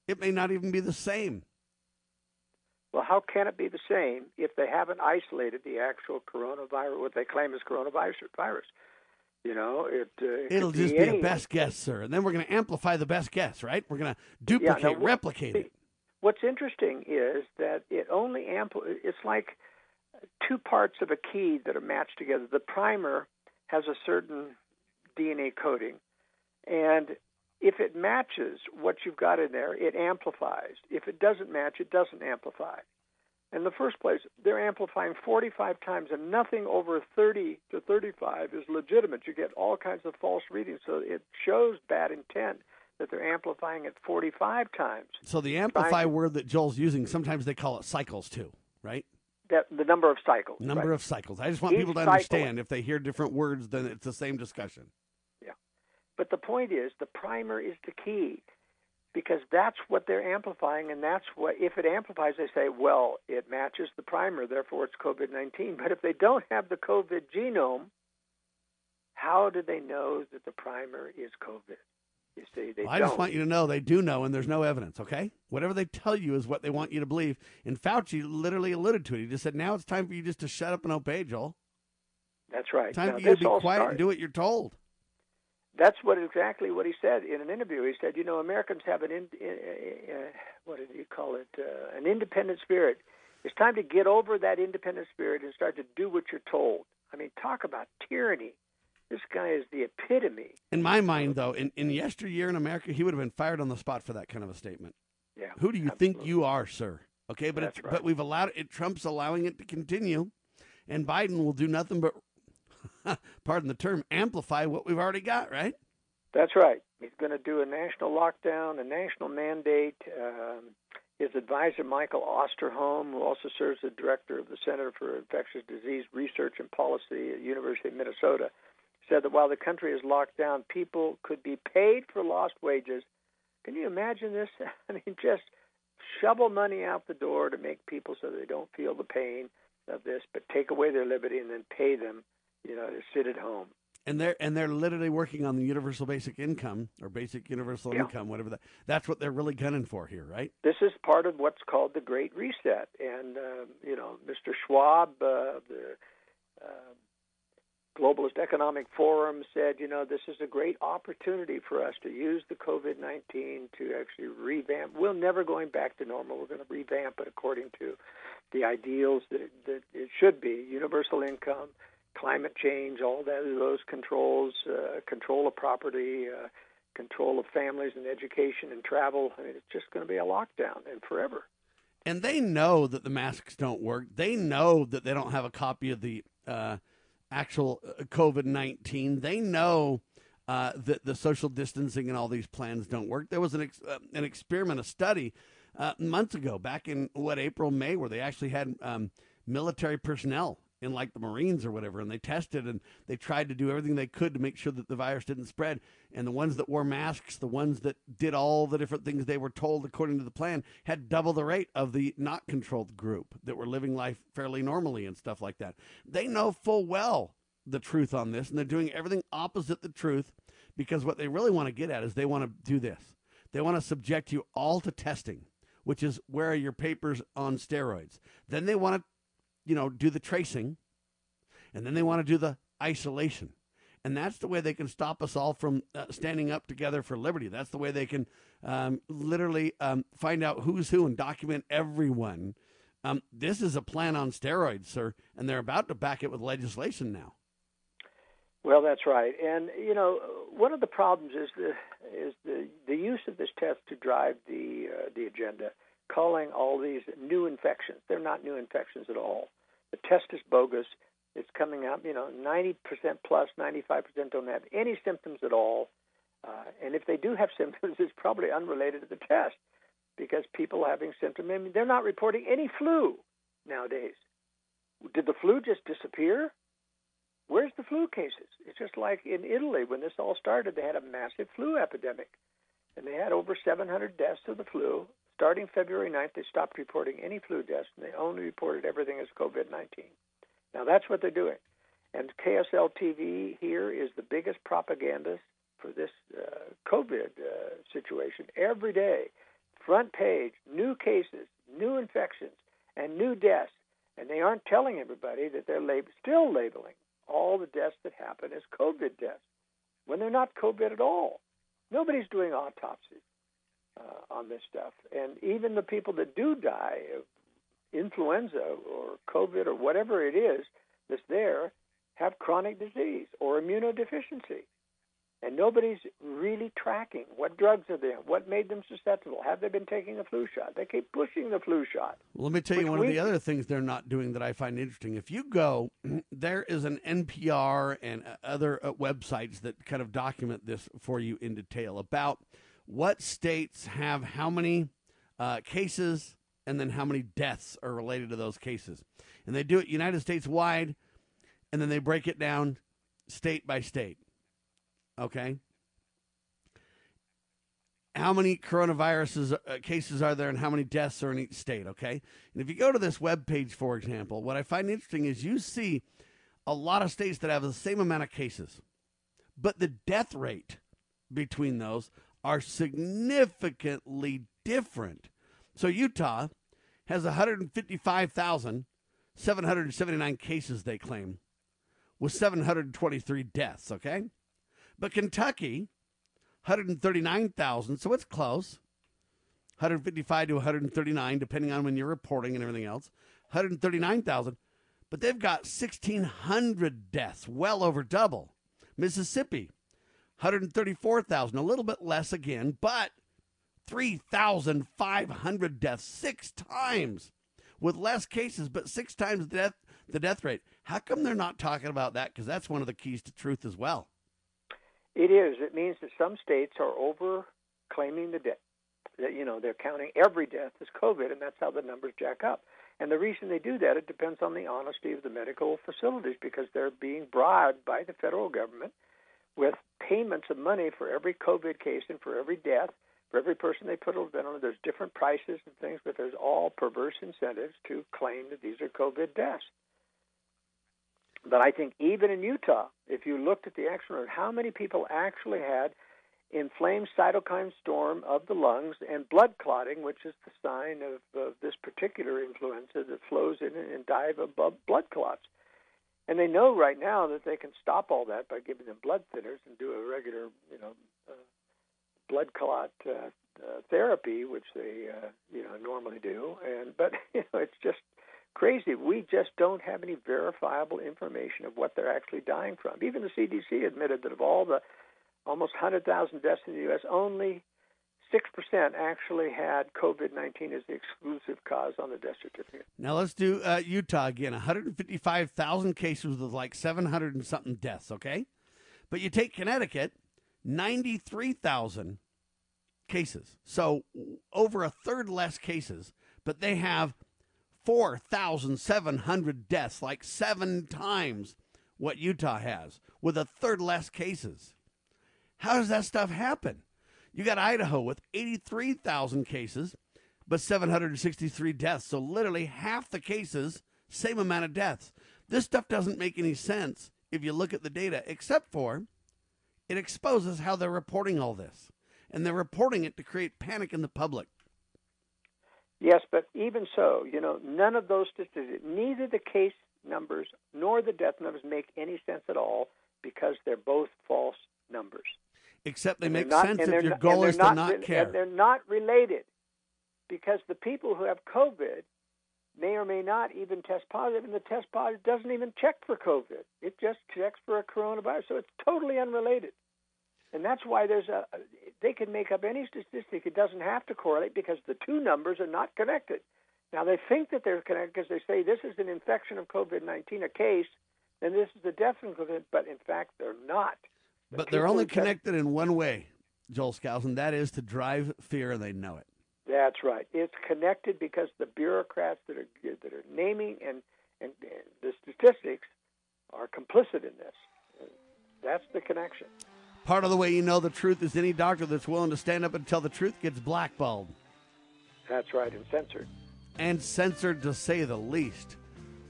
It may not even be the same. Well, how can it be the same if they haven't isolated the actual coronavirus, what they claim is coronavirus virus? You know, it. Uh, it It'll just be a best guess, sir. And then we're going to amplify the best guess, right? We're going to duplicate, Yeah, now, replicate it. What's interesting is that it only ampl. It's like two parts of a key that are matched together. The primer has a certain DNA coding, and if it matches what you've got in there, it amplifies. If it doesn't match, it doesn't amplify. In the first place, they're amplifying 45 times, and nothing over 30 to 35 is legitimate. You get all kinds of false readings, so it shows bad intent. that they're amplifying it 45 times. So the amplify word that Joel's using, sometimes they call it cycles too, right? That the number of cycles. Number right. of cycles. I just want Each people to cycle- understand if they hear different words, then it's the same discussion. But the point is, the primer is the key because that's what they're amplifying, and that's what, if it amplifies, they say, well, it matches the primer, therefore it's COVID 19. [LAUGHS] But if they don't have the COVID genome, how do they know that the primer is COVID? You see, they Well, I just want you to know they do know, and there's no evidence. Okay, whatever they tell you is what they want you to believe. And Fauci literally alluded to it. He just said, "Now it's time for you just to shut up and obey, Joel. that's right. Time Now, for you to be quiet started- and do what you're told." That's what exactly what he said in an interview. He said, you know, Americans have an in, uh, uh, what did he call it? Uh, an independent spirit. It's time to get over that independent spirit and start to do what you're told. I mean, talk about tyranny. This guy is the epitome. In my mind, though, in, in yesteryear in America, he would have been fired on the spot for that kind of a statement. Yeah. Who do you think you are, sir? Okay, but it's, right. but we've allowed it. Trump's allowing it to continue, and Biden will do nothing but, [LAUGHS] pardon the term, amplify what we've already got. Right? That's right. He's going to do a national lockdown, a national mandate. Um, his advisor, Michael Osterholm, who also serves as director of the Center for Infectious Disease Research and Policy at University of Minnesota, said that while the country is locked down, people could be paid for lost wages. Can you imagine this? [LAUGHS] I mean, just shovel money out the door to make people so they don't feel the pain of this, but take away their liberty and then pay them, you know, to sit at home. And they're and they're literally working on the universal basic income or basic universal Yeah. income, whatever that. That's what they're really gunning for here, right? this is part of what's called the Great Reset. And, uh, you know, Mr. Schwab, uh, the uh, Globalist Economic Forum, said, you know, this is a great opportunity for us to use the COVID 19 to actually revamp. We're never going back to normal. We're going to revamp it according to the ideals that, that it should be universal income, climate change, all that, those controls, uh, control of property. Uh, control of families and education and travel. I mean, it's just going to be a lockdown and forever. And they know that the masks don't work. They know that they don't have a copy of the uh, actual COVID 19. They know uh, that the social distancing and all these plans don't work. There was an, ex- uh, an experiment, a study uh, months ago, back in what, April, May, where they actually had um, military personnel in like the Marines or whatever, and they tested and they tried to do everything they could to make sure that the virus didn't spread. And the ones that wore masks, the ones that did all the different things they were told according to the plan, had double the rate of the not controlled group that were living life fairly normally and stuff like that. They know full well the truth on this, and they're doing everything opposite the truth because what they really want to get at is they want to do this. They want to subject you all to testing, which is where are your papers on steroids. Then they want to you know, do the tracing, and then they want to do the isolation. And that's the way they can stop us all from uh, standing up together for liberty. That's the way they can um, literally um, find out who's who and document everyone. Um, this is a plan on steroids, sir, and they're about to back it with legislation now. Well, that's right. And you know, one of the problems is the is the the use of this test to drive the uh, the agenda, calling all these new infections. They're not new infections at all. The test is bogus. It's coming out, you know, 90% plus, 95% don't have any symptoms at all. Uh, and if they do have [LAUGHS] symptoms, it's probably unrelated to the test because people having symptoms, I mean, they're not reporting any flu nowadays. Did the flu just disappear? Where's the flu cases? It's just like in Italy when this all started, they had a massive flu epidemic. And they had over 700 deaths of the flu. Starting February 9th, they stopped reporting any flu deaths, and they only reported everything as COVID 19. Now, that's what they're doing. And KSL TV here is the biggest propagandist for this uh, COVID uh, situation. Every day, front page, new cases, new infections, and new deaths. And they aren't telling everybody that they're lab- still labeling all the deaths that happen as COVID deaths when they're not COVID at all. Nobody's doing autopsies uh, on this stuff. And even the people that do die of influenza or COVID or whatever it is that's there have chronic disease or immunodeficiency. And nobody's really tracking what drugs are there, what made them susceptible. Have they been taking a flu shot? They keep pushing the flu shot. Well, let me tell you one we- of the other things they're not doing that I find interesting. If you go, [CLEARS THROAT] there is an NPR and uh, other uh, websites that kind of document this for you in detail about what states have how many uh, cases and then how many deaths are related to those cases. And they do it United States wide, and then they break it down state by state. Okay? How many coronavirus uh, cases are there and how many deaths are in each state? Okay? And if you go to this web page, for example, what I find interesting is you see a lot of states that have the same amount of cases, but the death rate between those are significantly different. So Utah has 155,779 cases, they claim, with 723 deaths, okay? But Kentucky, 139,000, so it's close. 155 to 139, depending on when you're reporting and everything else. 139,000, but they've got 1,600 deaths, well over double. Mississippi, 134,000, a little bit less again, but 3,500 deaths, six times with less cases, but six times the death, the death rate. How come they're not talking about that? Because that's one of the keys to truth as well. It is. It means that some states are over claiming the death. That you know they're counting every death as COVID, and that's how the numbers jack up. And the reason they do that, it depends on the honesty of the medical facilities because they're being bribed by the federal government with payments of money for every COVID case and for every death for every person they put a event on, there's different prices and things, but there's all perverse incentives to claim that these are COVID deaths. But I think even in Utah, if you looked at the actual, how many people actually had inflamed cytokine storm of the lungs and blood clotting, which is the sign of, of this particular influenza that flows in and die above blood clots. And they know right now that they can stop all that by giving them blood thinners and do a regular, you know, uh, blood clot uh, uh, therapy, which they uh, you know normally do. And but [LAUGHS] you know it's just crazy. We just don't have any verifiable information of what they're actually dying from. Even the CDC admitted that of all the almost 100,000 deaths in the U.S., only 6% actually had COVID 19 as the exclusive cause on the death certificate. Now let's do uh, Utah again 155,000 cases with like 700 and something deaths, okay? But you take Connecticut, 93,000 cases. So over a third less cases, but they have 4,700 deaths, like seven times what Utah has, with a third less cases. How does that stuff happen? You got Idaho with 83,000 cases, but 763 deaths. So literally half the cases, same amount of deaths. This stuff doesn't make any sense if you look at the data, except for it exposes how they're reporting all this. And they're reporting it to create panic in the public. Yes, but even so, you know, none of those statistics, neither the case numbers nor the death numbers make any sense at all because they're both false numbers. Except they and make not, sense if your goal is not, to not care. And they're not related because the people who have COVID may or may not even test positive, and the test positive doesn't even check for COVID. It just checks for a coronavirus, so it's totally unrelated. And that's why there's a they can make up any statistic. It doesn't have to correlate because the two numbers are not connected. Now they think that they're connected because they say this is an infection of COVID-19, a case, and this is a death of COVID, but in fact they're not. But they're only connected in one way, Joel Skousen, and that is to drive fear, and they know it. That's right. It's connected because the bureaucrats that are that are naming and and, and the statistics are complicit in this. That's the connection. Part of the way you know the truth is any doctor that's willing to stand up and tell the truth gets blackballed. That's right, and censored. And censored to say the least.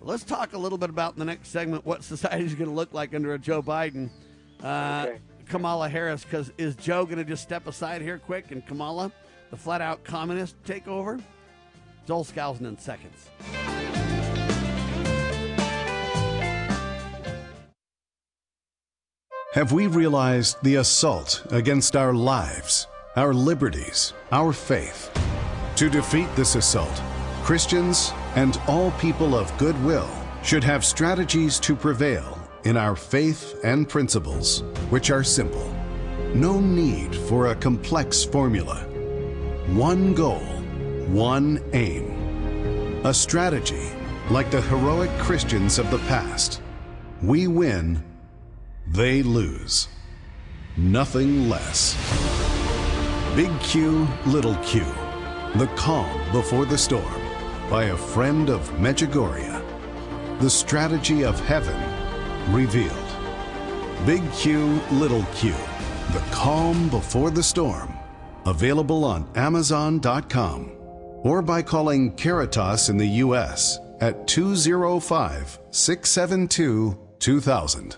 Let's talk a little bit about in the next segment what society is going to look like under a Joe Biden. Uh, okay. Kamala Harris, because is Joe going to just step aside here quick and Kamala? the flat out communist take takeover? Joel Skousen in seconds. Have we realized the assault against our lives, our liberties, our faith? To defeat this assault, Christians and all people of goodwill should have strategies to prevail in our faith and principles, which are simple. No need for a complex formula one goal, one aim. A strategy like the heroic Christians of the past. We win, they lose. Nothing less. Big Q, Little Q. The Calm Before the Storm by a friend of Medjugorje. The Strategy of Heaven Revealed. Big Q, Little Q. The Calm Before the Storm. Available on Amazon.com or by calling Caritas in the U.S. at 205 672 2000.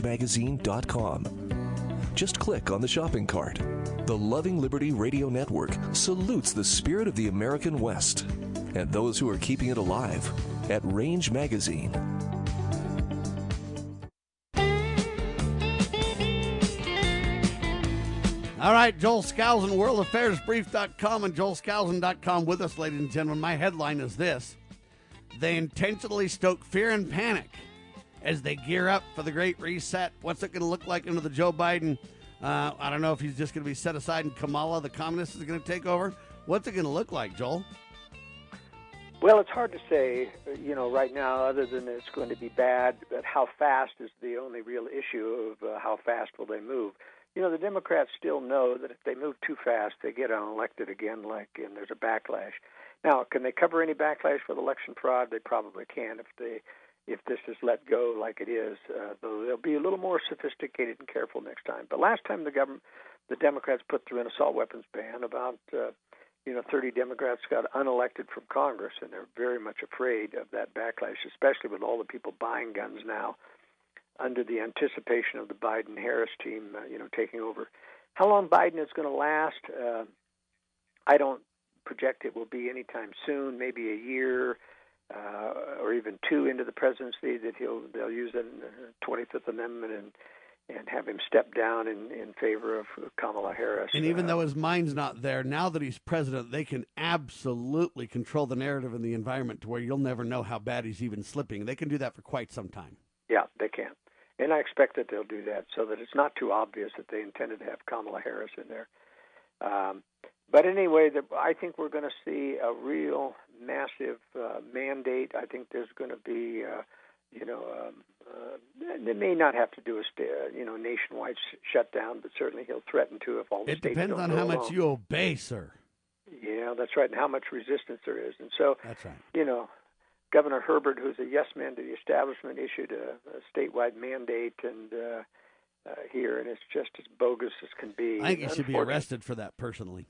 rangemagazine.com. Just click on the shopping cart. The Loving Liberty Radio Network salutes the spirit of the American West and those who are keeping it alive at Range Magazine. All right, Joel Skousen, worldaffairsbrief.com and joelskousen.com with us, ladies and gentlemen. My headline is this They intentionally stoke fear and panic as they gear up for the Great Reset. What's it going to look like under the Joe Biden? Uh, I don't know if he's just going to be set aside and Kamala, the communist, is going to take over. What's it going to look like, Joel? Well, it's hard to say, you know, right now, other than it's going to be bad, but how fast is the only real issue of uh, how fast will they move. You know, the Democrats still know that if they move too fast, they get unelected again, like, and there's a backlash. Now, can they cover any backlash with election fraud? They probably can if they if this is let go like it is. Uh, though they'll be a little more sophisticated and careful next time. But last time the government, the Democrats put through an assault weapons ban, about uh, you know 30 Democrats got unelected from Congress, and they're very much afraid of that backlash, especially with all the people buying guns now under the anticipation of the Biden-Harris team, uh, you know, taking over. How long Biden is going to last? Uh, I don't project it will be anytime soon. Maybe a year uh, or even two into the presidency that he'll they'll use the 25th Amendment and and have him step down in, in favor of Kamala Harris. And even uh, though his mind's not there, now that he's president, they can absolutely control the narrative and the environment to where you'll never know how bad he's even slipping. They can do that for quite some time. Yeah, they can. And I expect that they'll do that so that it's not too obvious that they intended to have Kamala Harris in there. Um, but anyway, the, I think we're going to see a real massive uh, mandate. I think there's going to be, uh, you know, um, uh, they may not have to do a uh, you know nationwide sh- shutdown, but certainly he'll threaten to if all the it states depends don't on how along. much you obey, sir. Yeah, that's right, and how much resistance there is. And so, that's right. You know, Governor Herbert, who's a yes man to the establishment, issued a, a statewide mandate and. Uh, uh, here, and it's just as bogus as can be. I think he should be arrested for that personally.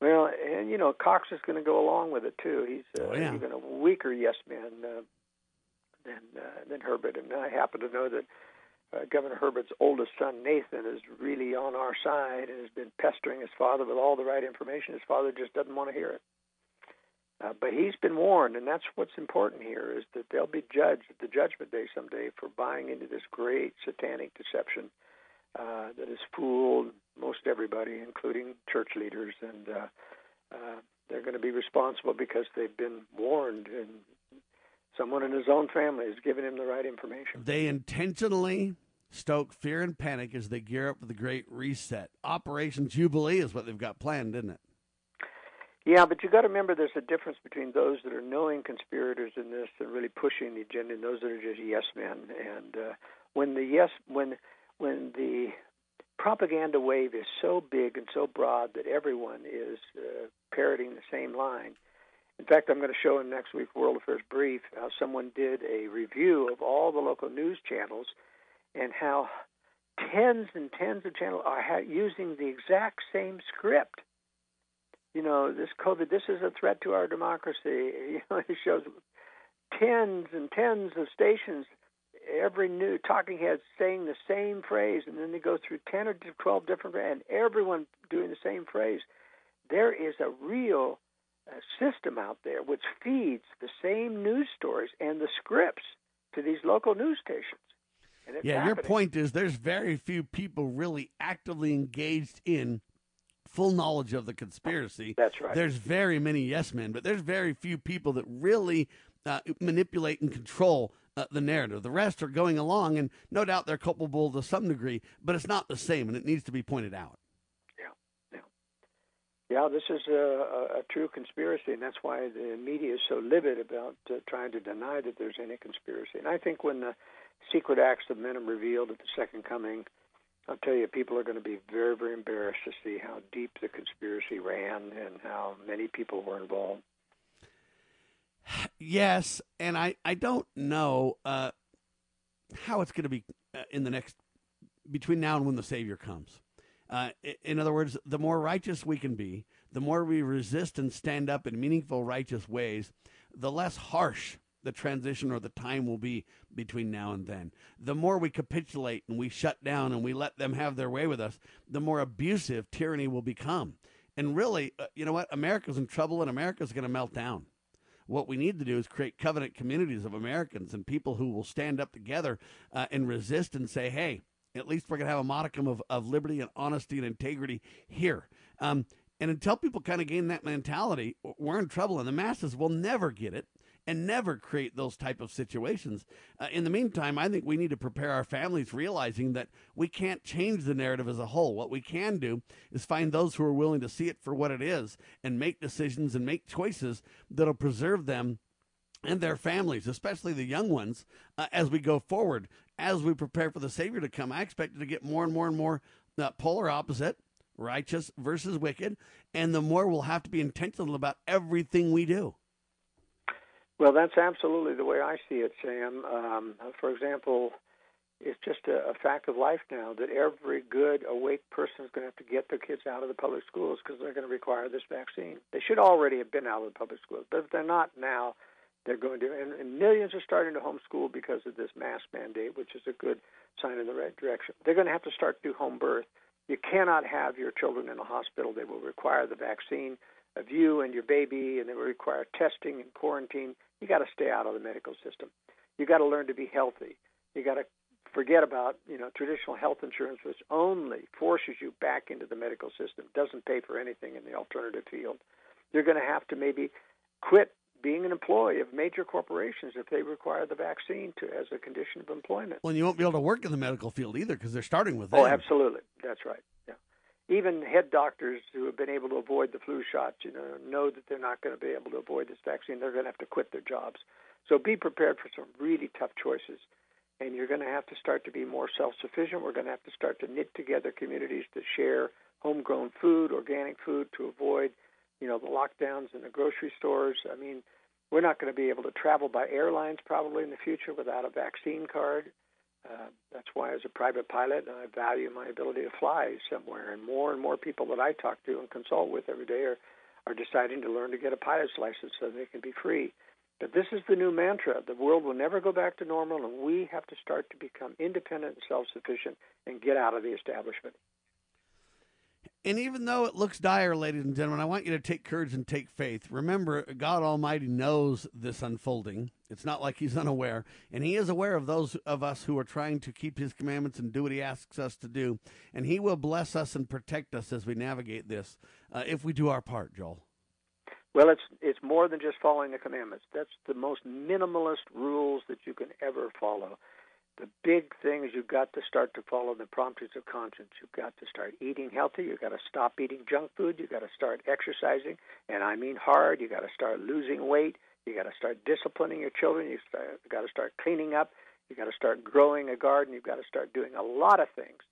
Well, and you know, Cox is going to go along with it too. He's uh, Oh, yeah. even a weaker yes man uh, than uh, than Herbert, and I happen to know that uh, Governor Herbert's oldest son Nathan is really on our side and has been pestering his father with all the right information. His father just doesn't want to hear it. Uh, but he's been warned, and that's what's important here: is that they'll be judged at the judgment day someday for buying into this great satanic deception uh, that has fooled most everybody, including church leaders, and uh, uh, they're going to be responsible because they've been warned, and someone in his own family has given him the right information. They intentionally stoke fear and panic as they gear up for the Great Reset. Operation Jubilee is what they've got planned, isn't it? Yeah, but you got to remember there's a difference between those that are knowing conspirators in this and really pushing the agenda, and those that are just yes men. And uh, when the yes, when when the propaganda wave is so big and so broad that everyone is uh, parroting the same line. In fact, I'm going to show in next week's World Affairs Brief how someone did a review of all the local news channels and how tens and tens of channels are ha- using the exact same script. You know, this COVID, this is a threat to our democracy. [LAUGHS] You know, it shows tens and tens of stations every new talking head saying the same phrase, and then they go through ten or twelve different, and everyone doing the same phrase. There is a real uh, system out there which feeds the same news stories and the scripts to these local news stations. yeah, happening. your point is there's very few people really actively engaged in full knowledge of the conspiracy. That's right. There's very many yes men, but there's very few people that really uh, manipulate and control uh, the narrative. The rest are going along, and no doubt they're culpable to some degree, but it's not the same, and it needs to be pointed out. Yeah, yeah. yeah this is a, a, true conspiracy, and that's why the media is so livid about uh, trying to deny that there's any conspiracy. And I think when the secret acts of men are revealed at the second coming, I'll tell you, people are going to be very, very embarrassed to see how deep the conspiracy ran and how many people were involved. Yes, and I, I don't know uh, how it's going to be uh, in the next between now and when the Savior comes. Uh, in other words, the more righteous we can be, the more we resist and stand up in meaningful, righteous ways, the less harsh the transition or the time will be between now and then. The more we capitulate and we shut down and we let them have their way with us, the more abusive tyranny will become. And really, uh, you know what? America's in trouble and America's going to melt down. What we need to do is create covenant communities of Americans and people who will stand up together uh, and resist and say, hey, at least we're going to have a modicum of, of liberty and honesty and integrity here. Um, and until people kind of gain that mentality, we're in trouble, and the masses will never get it and never create those type of situations. Uh, in the meantime, I think we need to prepare our families, realizing that we can't change the narrative as a whole. What we can do is find those who are willing to see it for what it is and make decisions and make choices that'll preserve them and their families, especially the young ones, uh, as we go forward as we prepare for the Savior to come, I expect it to get more and more and more uh, polar opposite, righteous versus wicked, and the more we'll have to be intentional about everything we do. Well, that's absolutely the way I see it, Sam. Um, for example, it's just a, a fact of life now that every good, awake person is going to have to get their kids out of the public schools because they're going to require this vaccine. They should already have been out of the public schools, but if they're not now, they're going to, and, and millions are starting to homeschool because of this mask mandate, which is a good sign in the right direction. They're going to have to start to do home birth. You cannot have your children in a hospital. They will require the vaccine of you and your baby, and they will require testing and quarantine. You got to stay out of the medical system. You got to learn to be healthy. You got to forget about you know traditional health insurance, which only forces you back into the medical system, doesn't pay for anything in the alternative field. You're going to have to maybe quit being an employee of major corporations if they require the vaccine to as a condition of employment. Well, you won't be able to work in the medical field either because they're starting with that. Oh, absolutely. That's right. Yeah. Even head doctors who have been able to avoid the flu shots, you know, know that they're not going to be able to avoid this vaccine. They're going to have to quit their jobs. So be prepared for some really tough choices. And you're going to have to start to be more self-sufficient. We're going to have to start to knit together communities to share homegrown food, organic food to avoid you know, the lockdowns in the grocery stores. I mean, we're not going to be able to travel by airlines probably in the future without a vaccine card. Uh, that's why, as a private pilot, I value my ability to fly somewhere. And more and more people that I talk to and consult with every day are, are deciding to learn to get a pilot's license so they can be free. But this is the new mantra. The world will never go back to normal, and we have to start to become independent and self sufficient and get out of the establishment. And even though it looks dire, ladies and gentlemen, I want you to take courage and take faith. Remember, God Almighty knows this unfolding. It's not like He's [LAUGHS] unaware. And He is aware of those of us who are trying to keep His commandments and do what He asks us to do. And He will bless us and protect us as we navigate this uh, if we do our part, Joel. Well, it's it's more than just following the commandments. That's the most minimalist rules that you can ever follow the big thing is you've got to start to follow the promptings of conscience. You've got to start eating healthy. You've got to stop eating junk food. You've got to start exercising, and I mean hard. You've got to start losing weight. You've got to start disciplining your children. You've got to start cleaning up. You've got to start growing a garden. You've got to start doing a lot of things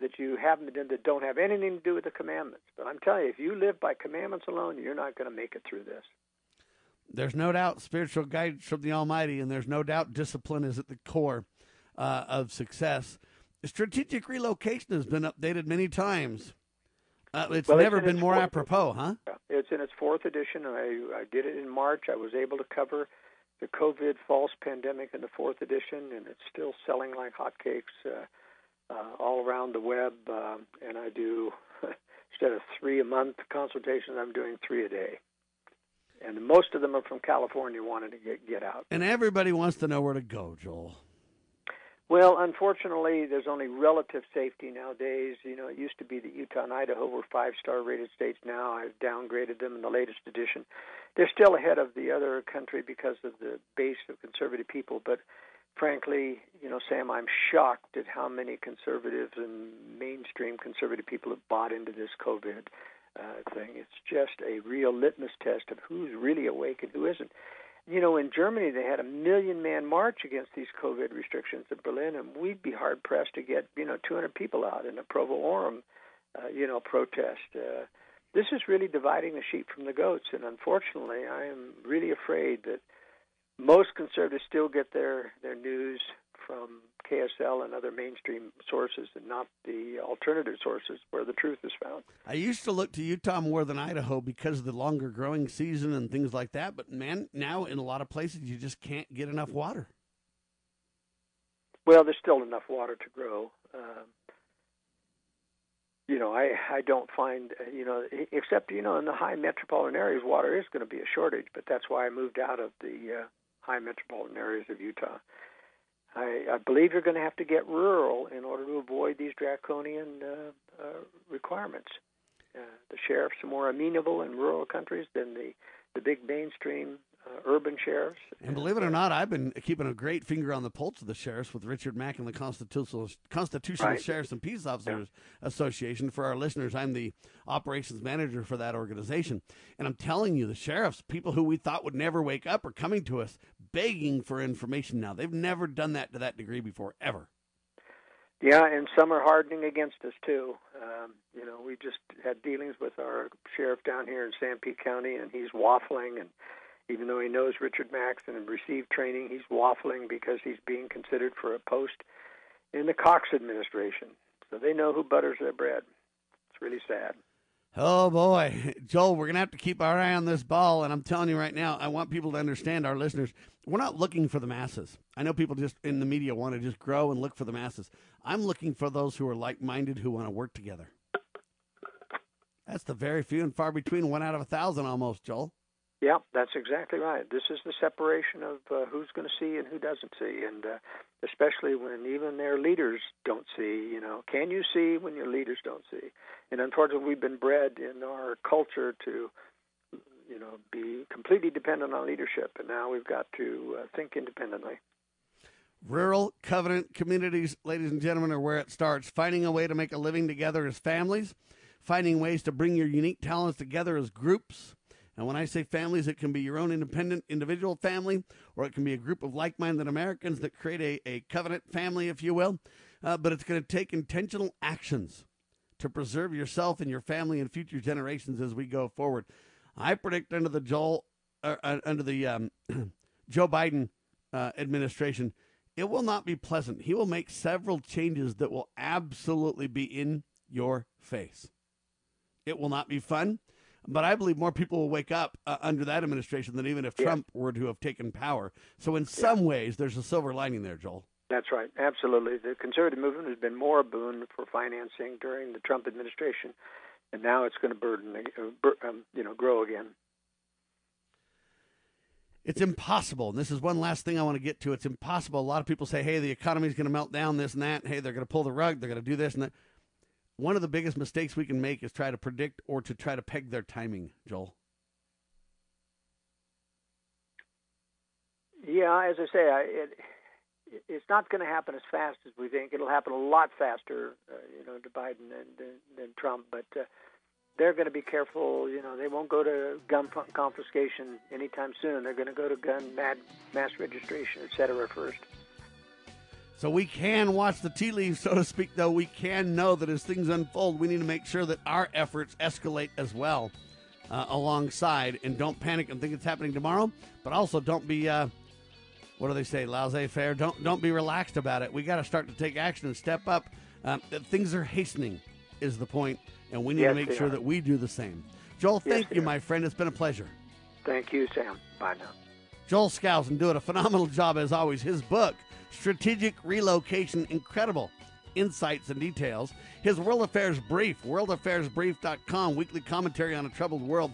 that you haven't done that don't have anything to do with the commandments. But I'm telling you, if you live by commandments alone, you're not going to make it through this. There's no doubt spiritual guidance from the Almighty, and there's no doubt discipline is at the core uh, of success. Strategic relocation has been updated many times. Uh, it's well, never it's been more fourth, apropos, huh? It's in its fourth edition. I, I did it in March. I was able to cover the COVID false pandemic in the fourth edition, and it's still selling like hotcakes uh, uh, all around the web. Uh, and I do [LAUGHS] instead of three a month consultations, I'm doing three a day. And most of them are from California wanting to get get out. And everybody wants to know where to go, Joel. Well, unfortunately, there's only relative safety nowadays. You know, it used to be that Utah and Idaho were five star rated states. Now I've downgraded them in the latest edition. They're still ahead of the other country because of the base of conservative people. But frankly, you know, Sam, I'm shocked at how many conservatives and mainstream conservative people have bought into this COVID uh, thing. It's just a real litmus test of who's really awake and who isn't you know, in Germany they had a million man march against these COVID restrictions in Berlin, and we'd be hard pressed to get you know 200 people out in a Provo Orem, uh, you know, protest. Uh, this is really dividing the sheep from the goats, and unfortunately, I am really afraid that most conservatives still get their their news from KSL and other mainstream sources and not the alternative sources where the truth is found. I used to look to Utah more than Idaho because of the longer growing season and things like that, but man, now in a lot of places you just can't get enough water. Well, there's still enough water to grow. Um, you know, I I don't find you know except you know in the high metropolitan areas water is going to be a shortage, but that's why I moved out of the uh, high metropolitan areas of Utah. I, I believe you're going to have to get rural in order to avoid these draconian uh, uh, requirements. Uh, the sheriffs are more amenable in rural countries than the the big mainstream uh, urban sheriffs. And believe it or not, I've been keeping a great finger on the pulse of the sheriffs with Richard Mack and the Constitutional Constitutional Right. Sheriffs and Peace Officers Association. For our listeners, I'm the operations manager for that organization, and I'm telling you, the sheriffs, people who we thought would never wake up, are coming to us begging for information now. They've never done that to that degree before, ever. Yeah, and some are hardening against us too. Um, you know, we just had dealings with our sheriff down here in Sanpete County, and he's waffling. And even though he knows Richard Max and received training, he's waffling because he's being considered for a post in the Cox administration. So they know who butters their bread. It's really sad. Oh boy, [LAUGHS] Joel, we're gonna have to keep our eye on this ball, and I'm telling you right now, I want people to understand, our listeners, we're not looking for the masses. I know people just in the media want to just grow and look for the masses. I'm looking for those who are like-minded who want to work together. That's the very few and far between, one out of a thousand almost, Joel. Yeah, that's exactly right. This is the separation of uh, who's going to see and who doesn't see, and uh, especially when even their leaders don't see. You know, can you see when your leaders don't see? And unfortunately, we've been bred in our culture to, you know, be completely dependent on leadership, and now we've got to uh, think independently. Rural covenant communities, ladies and gentlemen, are where it starts. Finding a way to make a living together as families, finding ways to bring your unique talents together as groups. And when I say families, it can be your own independent individual family, or it can be a group of like minded Americans that create a, a covenant family, if you will. Uh, but it's going to take intentional actions to preserve yourself and your family and future generations as we go forward. I predict under the Joel, uh, uh, under the um, [CLEARS THROAT] Joe Biden uh, administration, it will not be pleasant. He will make several changes that will absolutely be in your face. It will not be fun, but I believe more people will wake up uh, under that administration than even if Trump were to have taken power. So, in some ways, there's a silver lining there, Joel. That's right, absolutely. The conservative movement has been more a boon for financing during the Trump administration, and now it's going to burden, uh, um, you know, grow again. It's impossible. And this is one last thing I want to get to. It's impossible. A lot of people say, hey, the economy's going to melt down, this and that. Hey, they're going to pull the rug. They're going to do this and that. One of the biggest mistakes we can make is try to predict or to try to peg their timing, Joel. Yeah, as I say, I, it it's not going to happen as fast as we think. It'll happen a lot faster, uh, you know, to Biden than than, than Trump. But uh, they're going to be careful. You know, they won't go to gun confiscation anytime soon. They're going to go to gun mad, mass registration, et cetera, first. So we can watch the tea leaves, so to speak, though. We can know that as things unfold, we need to make sure that our efforts escalate as well uh, alongside. And don't panic and think it's happening tomorrow, but also don't be, uh, what do they say, laissez faire? Don't, don't be relaxed about it. We got to start to take action and step up. Um, things are hastening, is the point, and we need Yes, to make sure are. that we do the same. Joel, Yes, thank you, are. my friend. It's been a pleasure. Thank you, Sam. Bye now. Joel Skousen doing a phenomenal job as always. His book, Strategic Relocation, incredible insights and details. His World Affairs Brief, worldaffairsbrief.com, weekly commentary on a troubled world.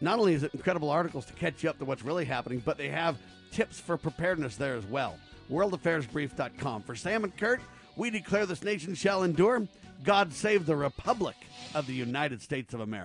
Not only is it incredible articles to catch you up to what's really happening, but they have tips for preparedness there as well. worldaffairsbrief.com. For Sam and Kurt, we declare this nation shall endure. God save the Republic of the United States of America.